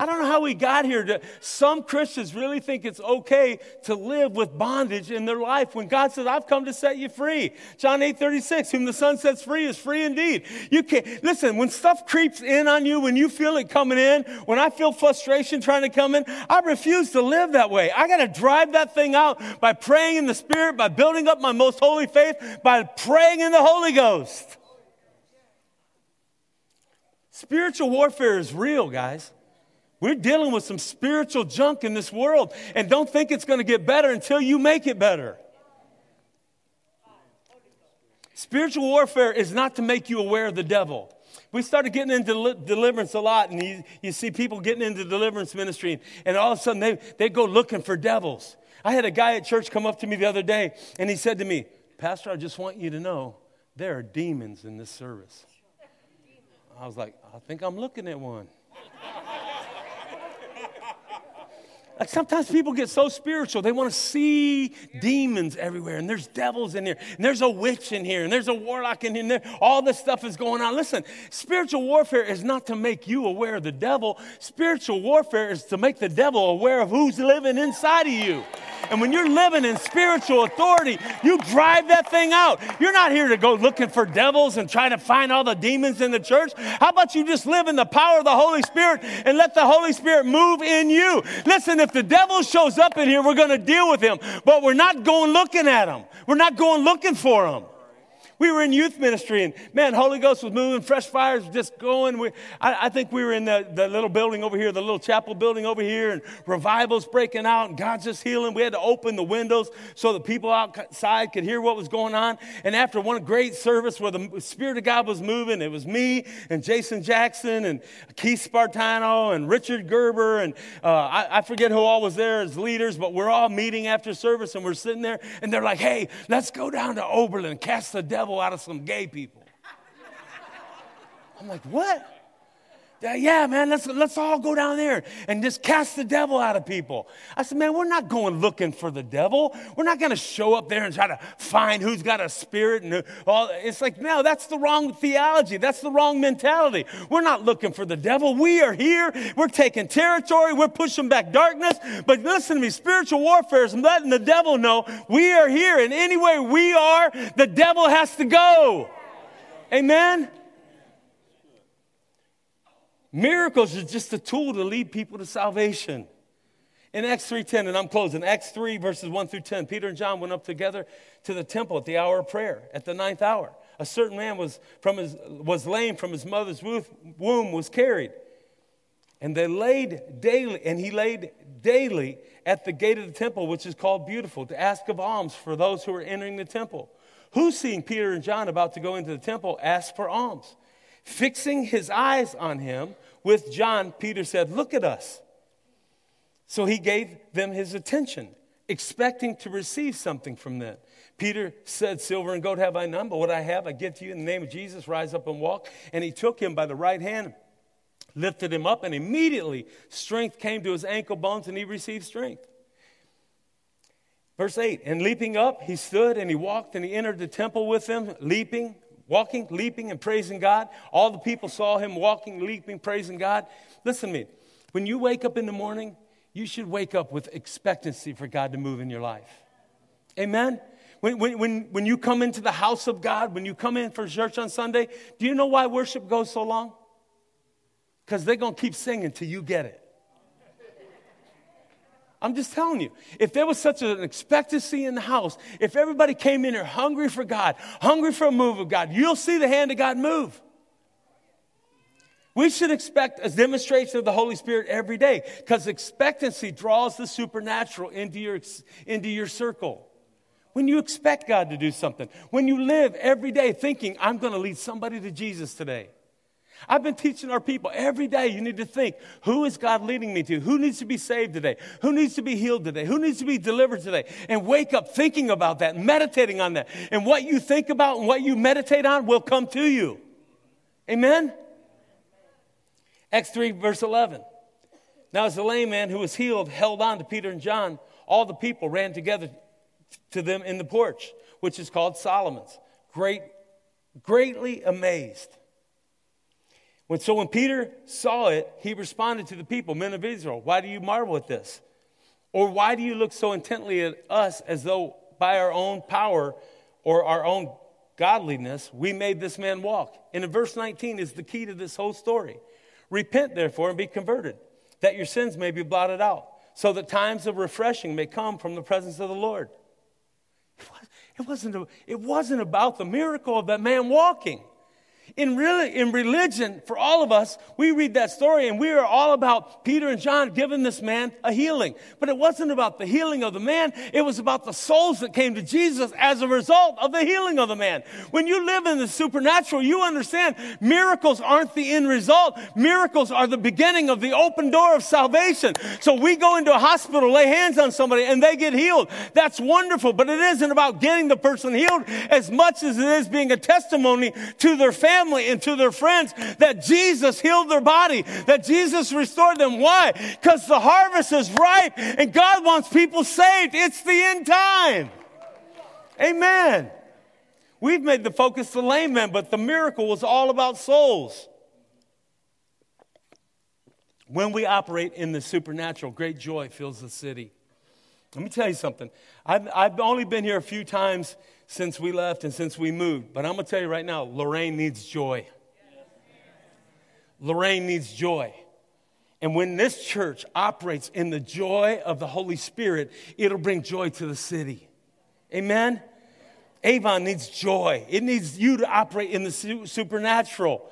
I don't know how we got here. To, some Christians really think it's okay to live with bondage in their life when God says, I've come to set you free. John 8 36, whom the Son sets free is free indeed. You can't, listen, when stuff creeps in on you, when you feel it coming in, when I feel frustration trying to come in, I refuse to live that way. I got to drive that thing out by praying in the Spirit, by building up my most holy faith, by praying in the Holy Ghost. Spiritual warfare is real, guys. We're dealing with some spiritual junk in this world, and don't think it's going to get better until you make it better. Spiritual warfare is not to make you aware of the devil. We started getting into deliverance a lot, and you, you see people getting into deliverance ministry, and all of a sudden they, they go looking for devils. I had a guy at church come up to me the other day, and he said to me, Pastor, I just want you to know there are demons in this service. I was like, I think I'm looking at one. Like sometimes people get so spiritual, they want to see demons everywhere, and there's devils in here, and there's a witch in here, and there's a warlock in here, all this stuff is going on. Listen, spiritual warfare is not to make you aware of the devil, spiritual warfare is to make the devil aware of who's living inside of you. And when you're living in spiritual authority, you drive that thing out. You're not here to go looking for devils and trying to find all the demons in the church. How about you just live in the power of the Holy Spirit and let the Holy Spirit move in you? Listen, if the devil shows up in here, we're going to deal with him, but we're not going looking at him. We're not going looking for him. We were in youth ministry, and man, Holy Ghost was moving, fresh fires just going. We, I, I, think we were in the, the little building over here, the little chapel building over here, and revivals breaking out, and God's just healing. We had to open the windows so the people outside could hear what was going on. And after one great service where the Spirit of God was moving, it was me and Jason Jackson and Keith Spartano and Richard Gerber, and uh, I, I forget who all was there as leaders, but we're all meeting after service, and we're sitting there, and they're like, hey, let's go down to Oberlin, cast the devil out of some gay people. I'm like, what? Yeah, man, let's, let's all go down there and just cast the devil out of people. I said, man, we're not going looking for the devil. We're not going to show up there and try to find who's got a spirit. And all. It's like, no, that's the wrong theology. That's the wrong mentality. We're not looking for the devil. We are here. We're taking territory. We're pushing back darkness. But listen to me, spiritual warfare is letting the devil know we are here. And anywhere we are, the devil has to go. Amen? Miracles is just a tool to lead people to salvation. In Acts 3:10, and I'm closing, Acts 3, verses 1 through 10, Peter and John went up together to the temple at the hour of prayer, at the ninth hour. A certain man was, from his, was lame from his mother's womb, was carried. And they laid daily, and he laid daily at the gate of the temple, which is called Beautiful, to ask of alms for those who were entering the temple. Who, seeing Peter and John about to go into the temple, asked for alms? Fixing his eyes on him with John, Peter said, Look at us. So he gave them his attention. expecting to receive something from them. Peter said, Silver and gold have I none, but what I have I give to you in the name of Jesus. Rise up and walk. And he took him by the right hand, lifted him up, and immediately strength came to his ankle bones, and he received strength. Verse 8 And leaping up, he stood and he walked and he entered the temple with them, leaping, walking, leaping, and praising God. All the people saw him walking, leaping, praising God. Listen to me. When you wake up in the morning, you should wake up with expectancy for God to move in your life. Amen? When, when, when, when you come into the house of God, when you come in for church on Sunday, do you know why worship goes so long? Because they're going to keep singing till you get it. I'm just telling you, if there was such an expectancy in the house, if everybody came in here hungry for God, hungry for a move of God, you'll see the hand of God move. We should expect a demonstration of the Holy Spirit every day because expectancy draws the supernatural into your, into your circle. When you expect God to do something, when you live every day thinking, I'm going to lead somebody to Jesus today. I've been teaching our people every day you need to think who is God leading me to? Who needs to be saved today? Who needs to be healed today? Who needs to be delivered today? And wake up thinking about that, meditating on that. And what you think about and what you meditate on will come to you. Amen? Acts 3, verse 11. Now, as the lame man who was healed held on to Peter and John, all the people ran together to them in the porch, which is called Solomon's, great, greatly amazed. When, so when Peter saw it, he responded to the people, men of Israel, why do you marvel at this? Or why do you look so intently at us as though by our own power or our own godliness we made this man walk? And in verse 19 is the key to this whole story. Repent, therefore, and be converted, that your sins may be blotted out, so that times of refreshing may come from the presence of the Lord. It wasn't, it wasn't about the miracle of that man walking. In, really, in religion, for all of us, we read that story and we are all about Peter and John giving this man a healing. But it wasn't about the healing of the man, it was about the souls that came to Jesus as a result of the healing of the man. When you live in the supernatural, you understand miracles aren't the end result, miracles are the beginning of the open door of salvation. So we go into a hospital, lay hands on somebody, and they get healed. That's wonderful, but it isn't about getting the person healed as much as it is being a testimony to their family family and to their friends that Jesus healed their body, that Jesus restored them. Why? Because the harvest is ripe and God wants people saved. It's the end time. Amen. We've made the focus the lame man, but the miracle was all about souls. When we operate in the supernatural, great joy fills the city. Let me tell you something. I've, I've only been here a few times since we left and since we moved. But I'm going to tell you right now, Lorain needs joy. Lorain needs joy. And when this church operates in the joy of the Holy Spirit, it'll bring joy to the city. Amen? Avon needs joy. It needs you to operate in the supernatural.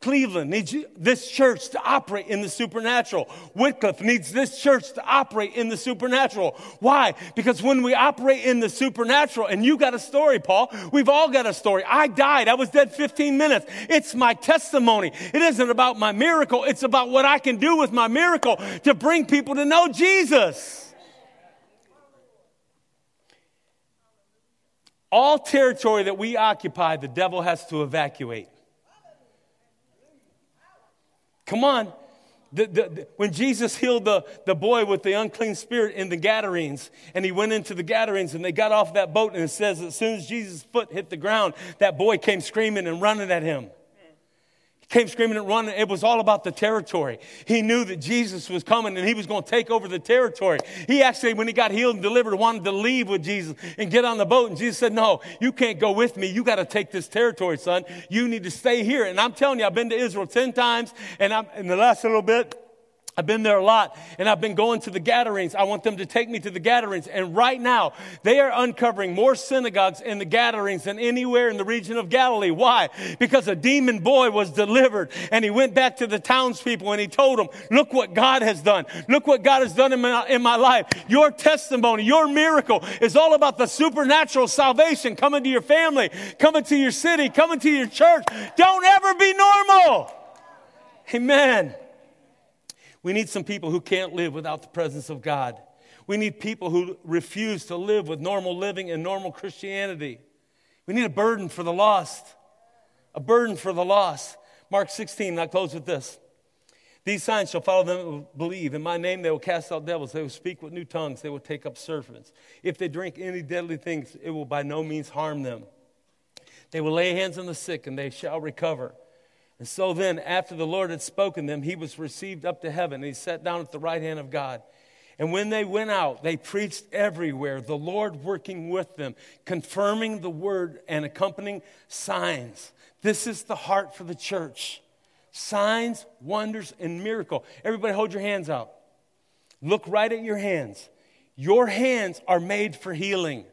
Cleveland needs this church to operate in the supernatural. Wickliffe needs this church to operate in the supernatural. Why? Because when we operate in the supernatural, and you got a story, Paul, we've all got a story. I died. I was dead 15 minutes. It's my testimony. It isn't about my miracle. It's about what I can do with my miracle to bring people to know Jesus. All territory that we occupy, the devil has to evacuate. Come on. The, the, the, when Jesus healed the, the boy with the unclean spirit in the Gadarenes, and he went into the Gadarenes, and they got off that boat, and it says, as soon as Jesus' foot hit the ground, that boy came screaming and running at him came screaming and running. It was all about the territory. He knew that Jesus was coming and he was going to take over the territory. He actually, when he got healed and delivered, wanted to leave with Jesus and get on the boat. And Jesus said, No, you can't go with me. You got to take this territory, son. You need to stay here. And I'm telling you, I've been to Israel 10 times and I'm in the last little bit. I've been there a lot and I've been going to the Gadarenes. I want them to take me to the Gadarenes. And right now, they are uncovering more synagogues in the Gadarenes than anywhere in the region of Galilee. Why? Because a demon boy was delivered and he went back to the townspeople and he told them, look what God has done. Look what God has done in my, in my life. Your testimony, your miracle is all about the supernatural salvation coming to your family, coming to your city, coming to your church. Don't ever be normal. Amen. We need some people who can't live without the presence of God. We need people who refuse to live with normal living and normal Christianity. We need a burden for the lost. A burden for the lost. Mark 16, I close with this. These signs shall follow them who believe. In my name they will cast out devils. They will speak with new tongues. They will take up serpents. If they drink any deadly things, it will by no means harm them. They will lay hands on the sick and they shall recover. And so then, after the Lord had spoken them, he was received up to heaven and he sat down at the right hand of God. And when they went out, they preached everywhere, the Lord working with them, confirming the word and accompanying signs. This is the heart for the church signs, wonders, and miracle. Everybody hold your hands out. Look right at your hands. Your hands are made for healing.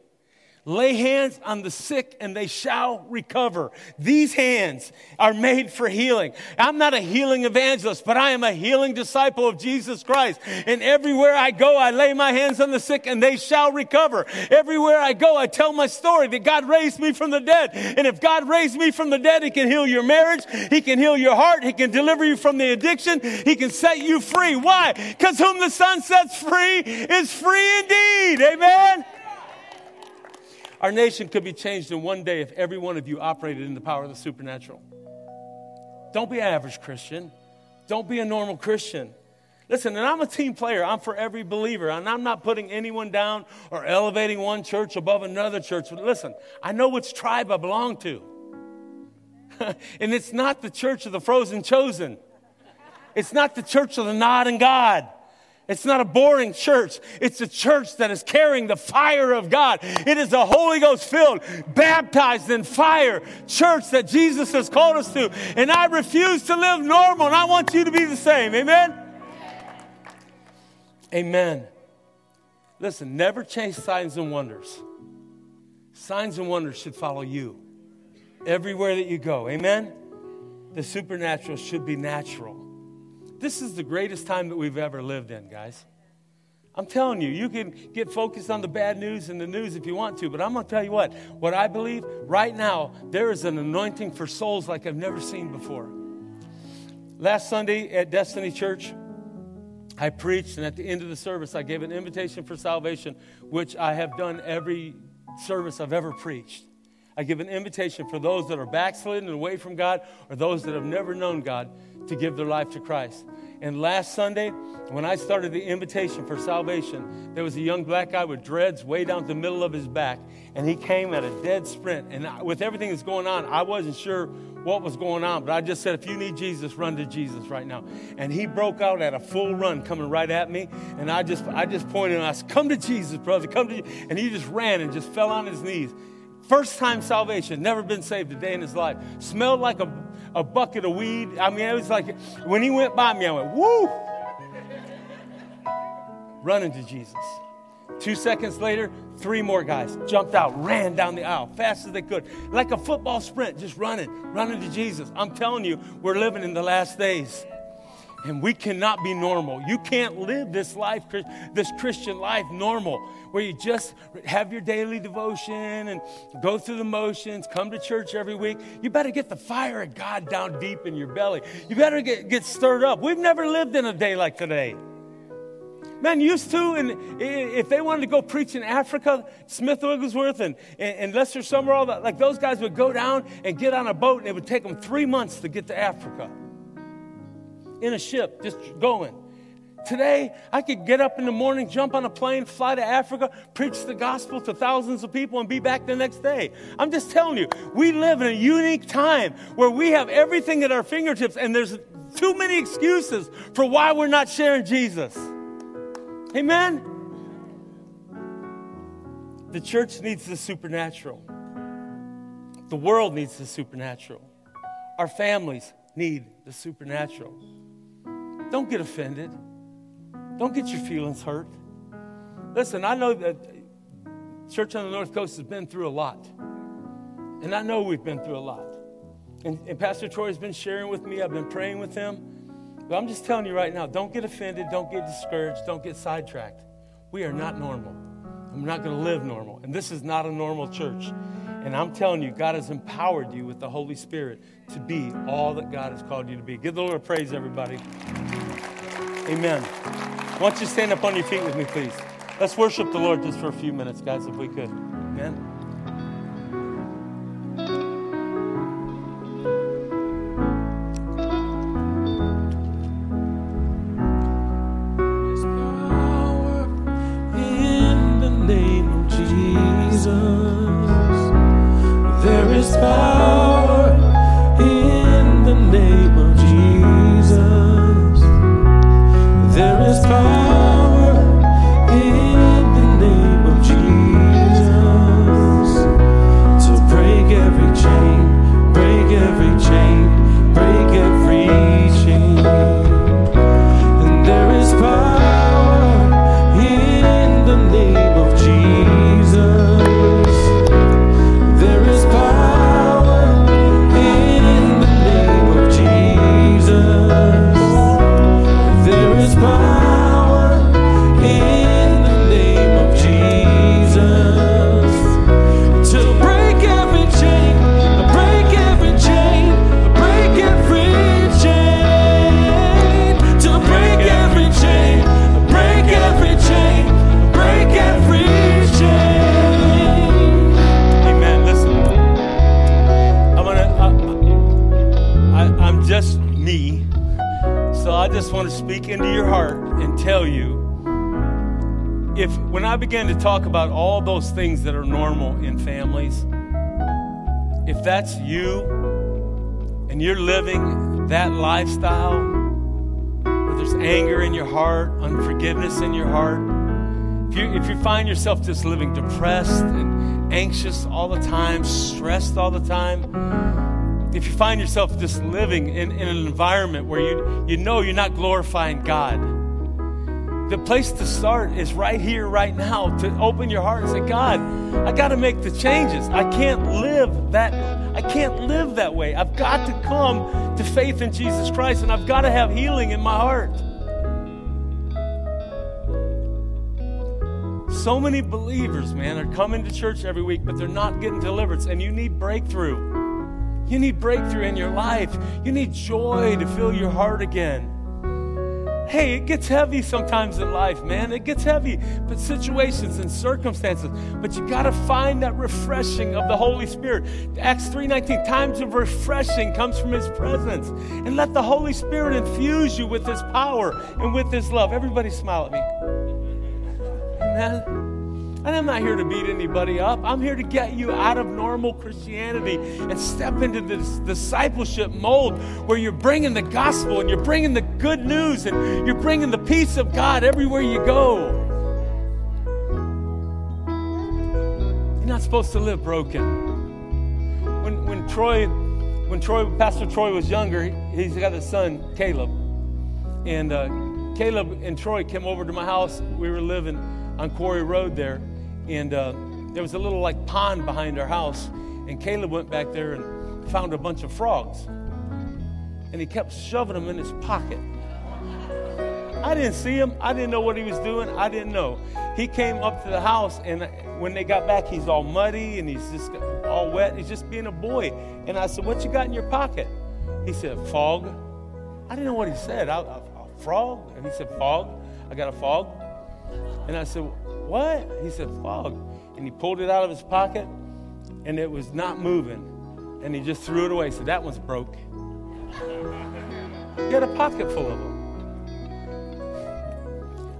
Lay hands on the sick and they shall recover. These hands are made for healing. I'm not a healing evangelist, but I am a healing disciple of Jesus Christ. And everywhere I go, I lay my hands on the sick and they shall recover. Everywhere I go, I tell my story that God raised me from the dead. And if God raised me from the dead, He can heal your marriage. He can heal your heart. He can deliver you from the addiction. He can set you free. Why? Because whom the Son sets free is free indeed. Amen. Our nation could be changed in one day if every one of you operated in the power of the supernatural. Don't be an average Christian. Don't be a normal Christian. Listen, and I'm a team player. I'm for every believer. And I'm not putting anyone down or elevating one church above another church. But listen, I know which tribe I belong to. and it's not the church of the frozen chosen. It's not the church of the nod and God. It's not a boring church. It's a church that is carrying the fire of God. It is a Holy Ghost filled, baptized in fire church that Jesus has called us to. And I refuse to live normal, and I want you to be the same. Amen? Amen. Listen, never chase signs and wonders. Signs and wonders should follow you everywhere that you go. Amen? The supernatural should be natural. This is the greatest time that we've ever lived in, guys. I'm telling you, you can get focused on the bad news and the news if you want to, but I'm going to tell you what. What I believe right now, there is an anointing for souls like I've never seen before. Last Sunday at Destiny Church, I preached, and at the end of the service, I gave an invitation for salvation, which I have done every service I've ever preached. I give an invitation for those that are backslidden and away from God or those that have never known God to give their life to Christ. And last Sunday, when I started the invitation for salvation, there was a young black guy with dreads way down the middle of his back, and he came at a dead sprint. And with everything that's going on, I wasn't sure what was going on, but I just said, if you need Jesus, run to Jesus right now. And he broke out at a full run, coming right at me. And I just, I just pointed and I said, "Come to Jesus, brother, come to." Jesus. And he just ran and just fell on his knees. First time salvation, never been saved a day in his life. Smelled like a a bucket of weed. I mean, it was like when he went by me, I went, woo! Running to Jesus. Two seconds later, three more guys jumped out, ran down the aisle fast as they could, like a football sprint, just running, running to Jesus. I'm telling you, we're living in the last days. And we cannot be normal. You can't live this life, this Christian life, normal, where you just have your daily devotion and go through the motions, come to church every week. You better get the fire of God down deep in your belly. You better get, get stirred up. We've never lived in a day like today. Man, used to, and if they wanted to go preach in Africa, Smith Wigglesworth and, and Lester that like those guys would go down and get on a boat, and it would take them three months to get to Africa in a ship, just going. Today, I could get up in the morning, jump on a plane, fly to Africa, preach the gospel to thousands of people, and be back the next day. I'm just telling you, we live in a unique time where we have everything at our fingertips, and there's too many excuses for why we're not sharing Jesus. Amen? The church needs the supernatural, the world needs the supernatural, our families need the supernatural. Don't get offended. Don't get your feelings hurt. Listen, I know that Church on the North Coast has been through a lot. And I know we've been through a lot. And, and Pastor Troy has been sharing with me, I've been praying with him. But I'm just telling you right now don't get offended, don't get discouraged, don't get sidetracked. We are not normal. I'm not going to live normal. And this is not a normal church. And I'm telling you, God has empowered you with the Holy Spirit to be all that God has called you to be. Give the Lord praise, everybody. Amen. Why don't you stand up on your feet with me, please? Let's worship the Lord just for a few minutes, guys, if we could. Amen. Things that are normal in families, if that's you and you're living that lifestyle where there's anger in your heart, unforgiveness in your heart, if you, if you find yourself just living depressed and anxious all the time, stressed all the time, if you find yourself just living in, in an environment where you, you know you're not glorifying God, the place to start is right here, right now, to open your heart and say, God, I got to make the changes. I can't live that. I can't live that way. I've got to come to faith in Jesus Christ, and I've got to have healing in my heart. So many believers, man, are coming to church every week, but they're not getting deliverance, and you need breakthrough. You need breakthrough in your life. You need joy to fill your heart again. Hey, it gets heavy sometimes in life, man. It gets heavy, but situations and circumstances. But you got to find that refreshing of the Holy Spirit. Acts 3:19, times of refreshing comes from his presence. And let the Holy Spirit infuse you with his power and with his love. Everybody smile at me. Amen. And I'm not here to beat anybody up. I'm here to get you out of normal Christianity and step into this discipleship mold where you're bringing the gospel and you're bringing the good news and you're bringing the peace of God everywhere you go. You're not supposed to live broken. When, when Troy, when Troy, Pastor Troy was younger, he- he's got a son, Caleb. And uh, Caleb and Troy came over to my house. We were living on Quarry Road there. And uh, there was a little like pond behind our house. And Caleb went back there and found a bunch of frogs. And he kept shoving them in his pocket. I didn't see him. I didn't know what he was doing. I didn't know. He came up to the house, and when they got back, he's all muddy and he's just all wet. He's just being a boy. And I said, What you got in your pocket? He said, Fog. I didn't know what he said. I, I, a frog? And he said, Fog. I got a fog. And I said, What? He said, Fog. And he pulled it out of his pocket, and it was not moving. And he just threw it away. So That one's broke. He had a pocket full of them.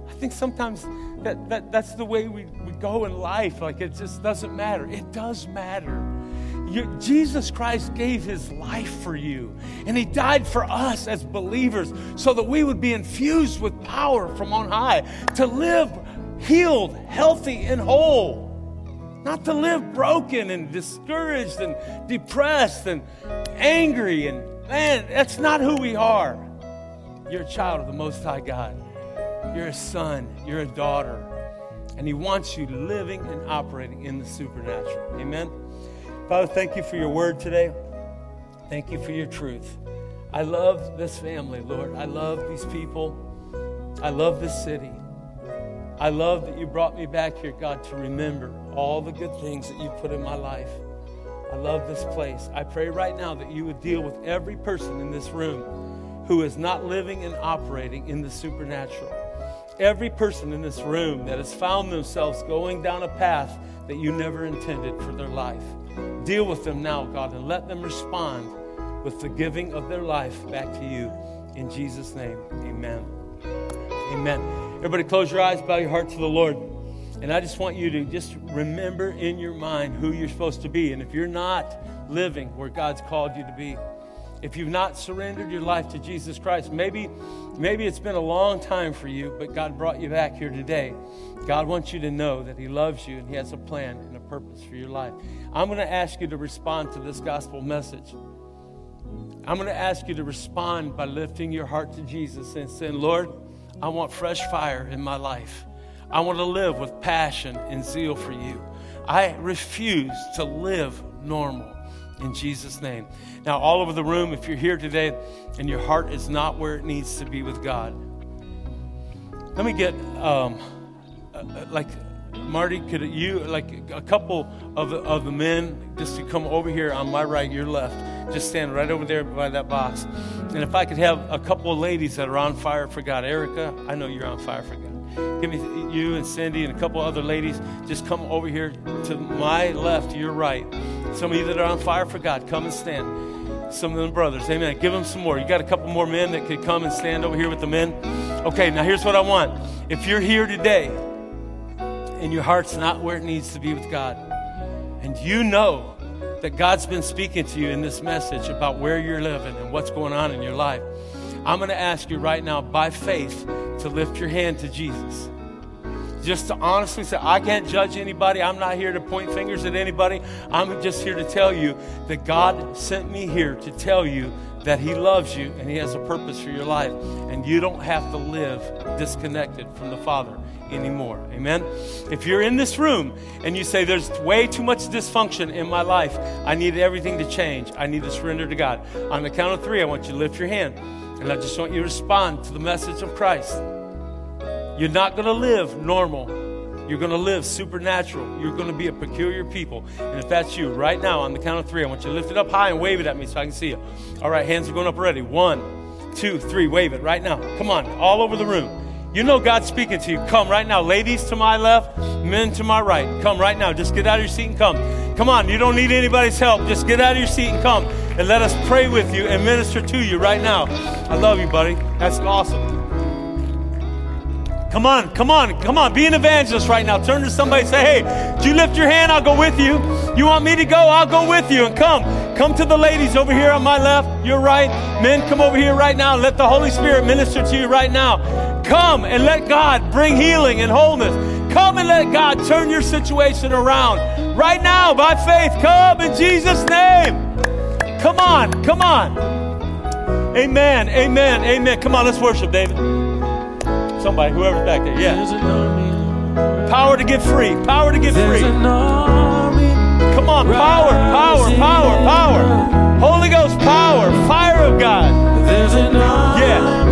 I think sometimes that, that that's the way we, we go in life. Like it just doesn't matter. It does matter. You, Jesus Christ gave his life for you, and he died for us as believers so that we would be infused with power from on high to live healed, healthy, and whole. Not to live broken and discouraged and depressed and angry. And man, that's not who we are. You're a child of the Most High God. You're a son, you're a daughter, and He wants you living and operating in the supernatural. Amen. Father, thank you for your word today. Thank you for your truth. I love this family, Lord. I love these people. I love this city. I love that you brought me back here, God, to remember all the good things that you put in my life. I love this place. I pray right now that you would deal with every person in this room who is not living and operating in the supernatural. every person in this room that has found themselves going down a path that you never intended for their life. Deal with them now, God, and let them respond with the giving of their life back to you. In Jesus' name, amen. Amen. Everybody, close your eyes, bow your heart to the Lord. And I just want you to just remember in your mind who you're supposed to be. And if you're not living where God's called you to be, if you've not surrendered your life to Jesus Christ, maybe, maybe it's been a long time for you, but God brought you back here today. God wants you to know that He loves you and He has a plan and a purpose for your life. I'm going to ask you to respond to this gospel message. I'm going to ask you to respond by lifting your heart to Jesus and saying, Lord, I want fresh fire in my life. I want to live with passion and zeal for you. I refuse to live normal in Jesus' name. Now, all over the room, if you're here today and your heart is not where it needs to be with God, let me get um, uh, uh, like Marty, could you like a couple of of the men just to come over here on my right, your left, just stand right over there by that box, and if I could have a couple of ladies that are on fire for God, Erica, I know you're on fire for God. Give me you and Cindy and a couple other ladies. Just come over here to my left, your right. Some of you that are on fire for God, come and stand. Some of them brothers, amen. Give them some more. You got a couple more men that could come and stand over here with the men. Okay, now here's what I want. If you're here today and your heart's not where it needs to be with God, and you know that God's been speaking to you in this message about where you're living and what's going on in your life, I'm going to ask you right now by faith to lift your hand to Jesus. Just to honestly say, I can't judge anybody. I'm not here to point fingers at anybody. I'm just here to tell you that God sent me here to tell you that He loves you and He has a purpose for your life. And you don't have to live disconnected from the Father anymore. Amen? If you're in this room and you say, There's way too much dysfunction in my life, I need everything to change, I need to surrender to God. On the count of three, I want you to lift your hand. And I just want you to respond to the message of Christ. You're not going to live normal. You're going to live supernatural. You're going to be a peculiar people. And if that's you, right now, on the count of three, I want you to lift it up high and wave it at me so I can see you. All right, hands are going up already. One, two, three. Wave it right now. Come on, all over the room. You know God's speaking to you. Come right now. Ladies to my left, men to my right. Come right now. Just get out of your seat and come. Come on, you don't need anybody's help. Just get out of your seat and come. And let us pray with you and minister to you right now. I love you, buddy. That's awesome. Come on, come on, come on. Be an evangelist right now. Turn to somebody say, hey, do you lift your hand? I'll go with you. You want me to go? I'll go with you. And come. Come to the ladies over here on my left, your right. Men, come over here right now let the Holy Spirit minister to you right now. Come and let God bring healing and wholeness. Come and let God turn your situation around. Right now, by faith, come in Jesus' name. Come on, come on. Amen, amen, amen. Come on, let's worship, David. Somebody, whoever's back there, yeah. Power to get free. Power to get free. Come on, power, power, power, power. Holy Ghost power, fire of God. Yeah.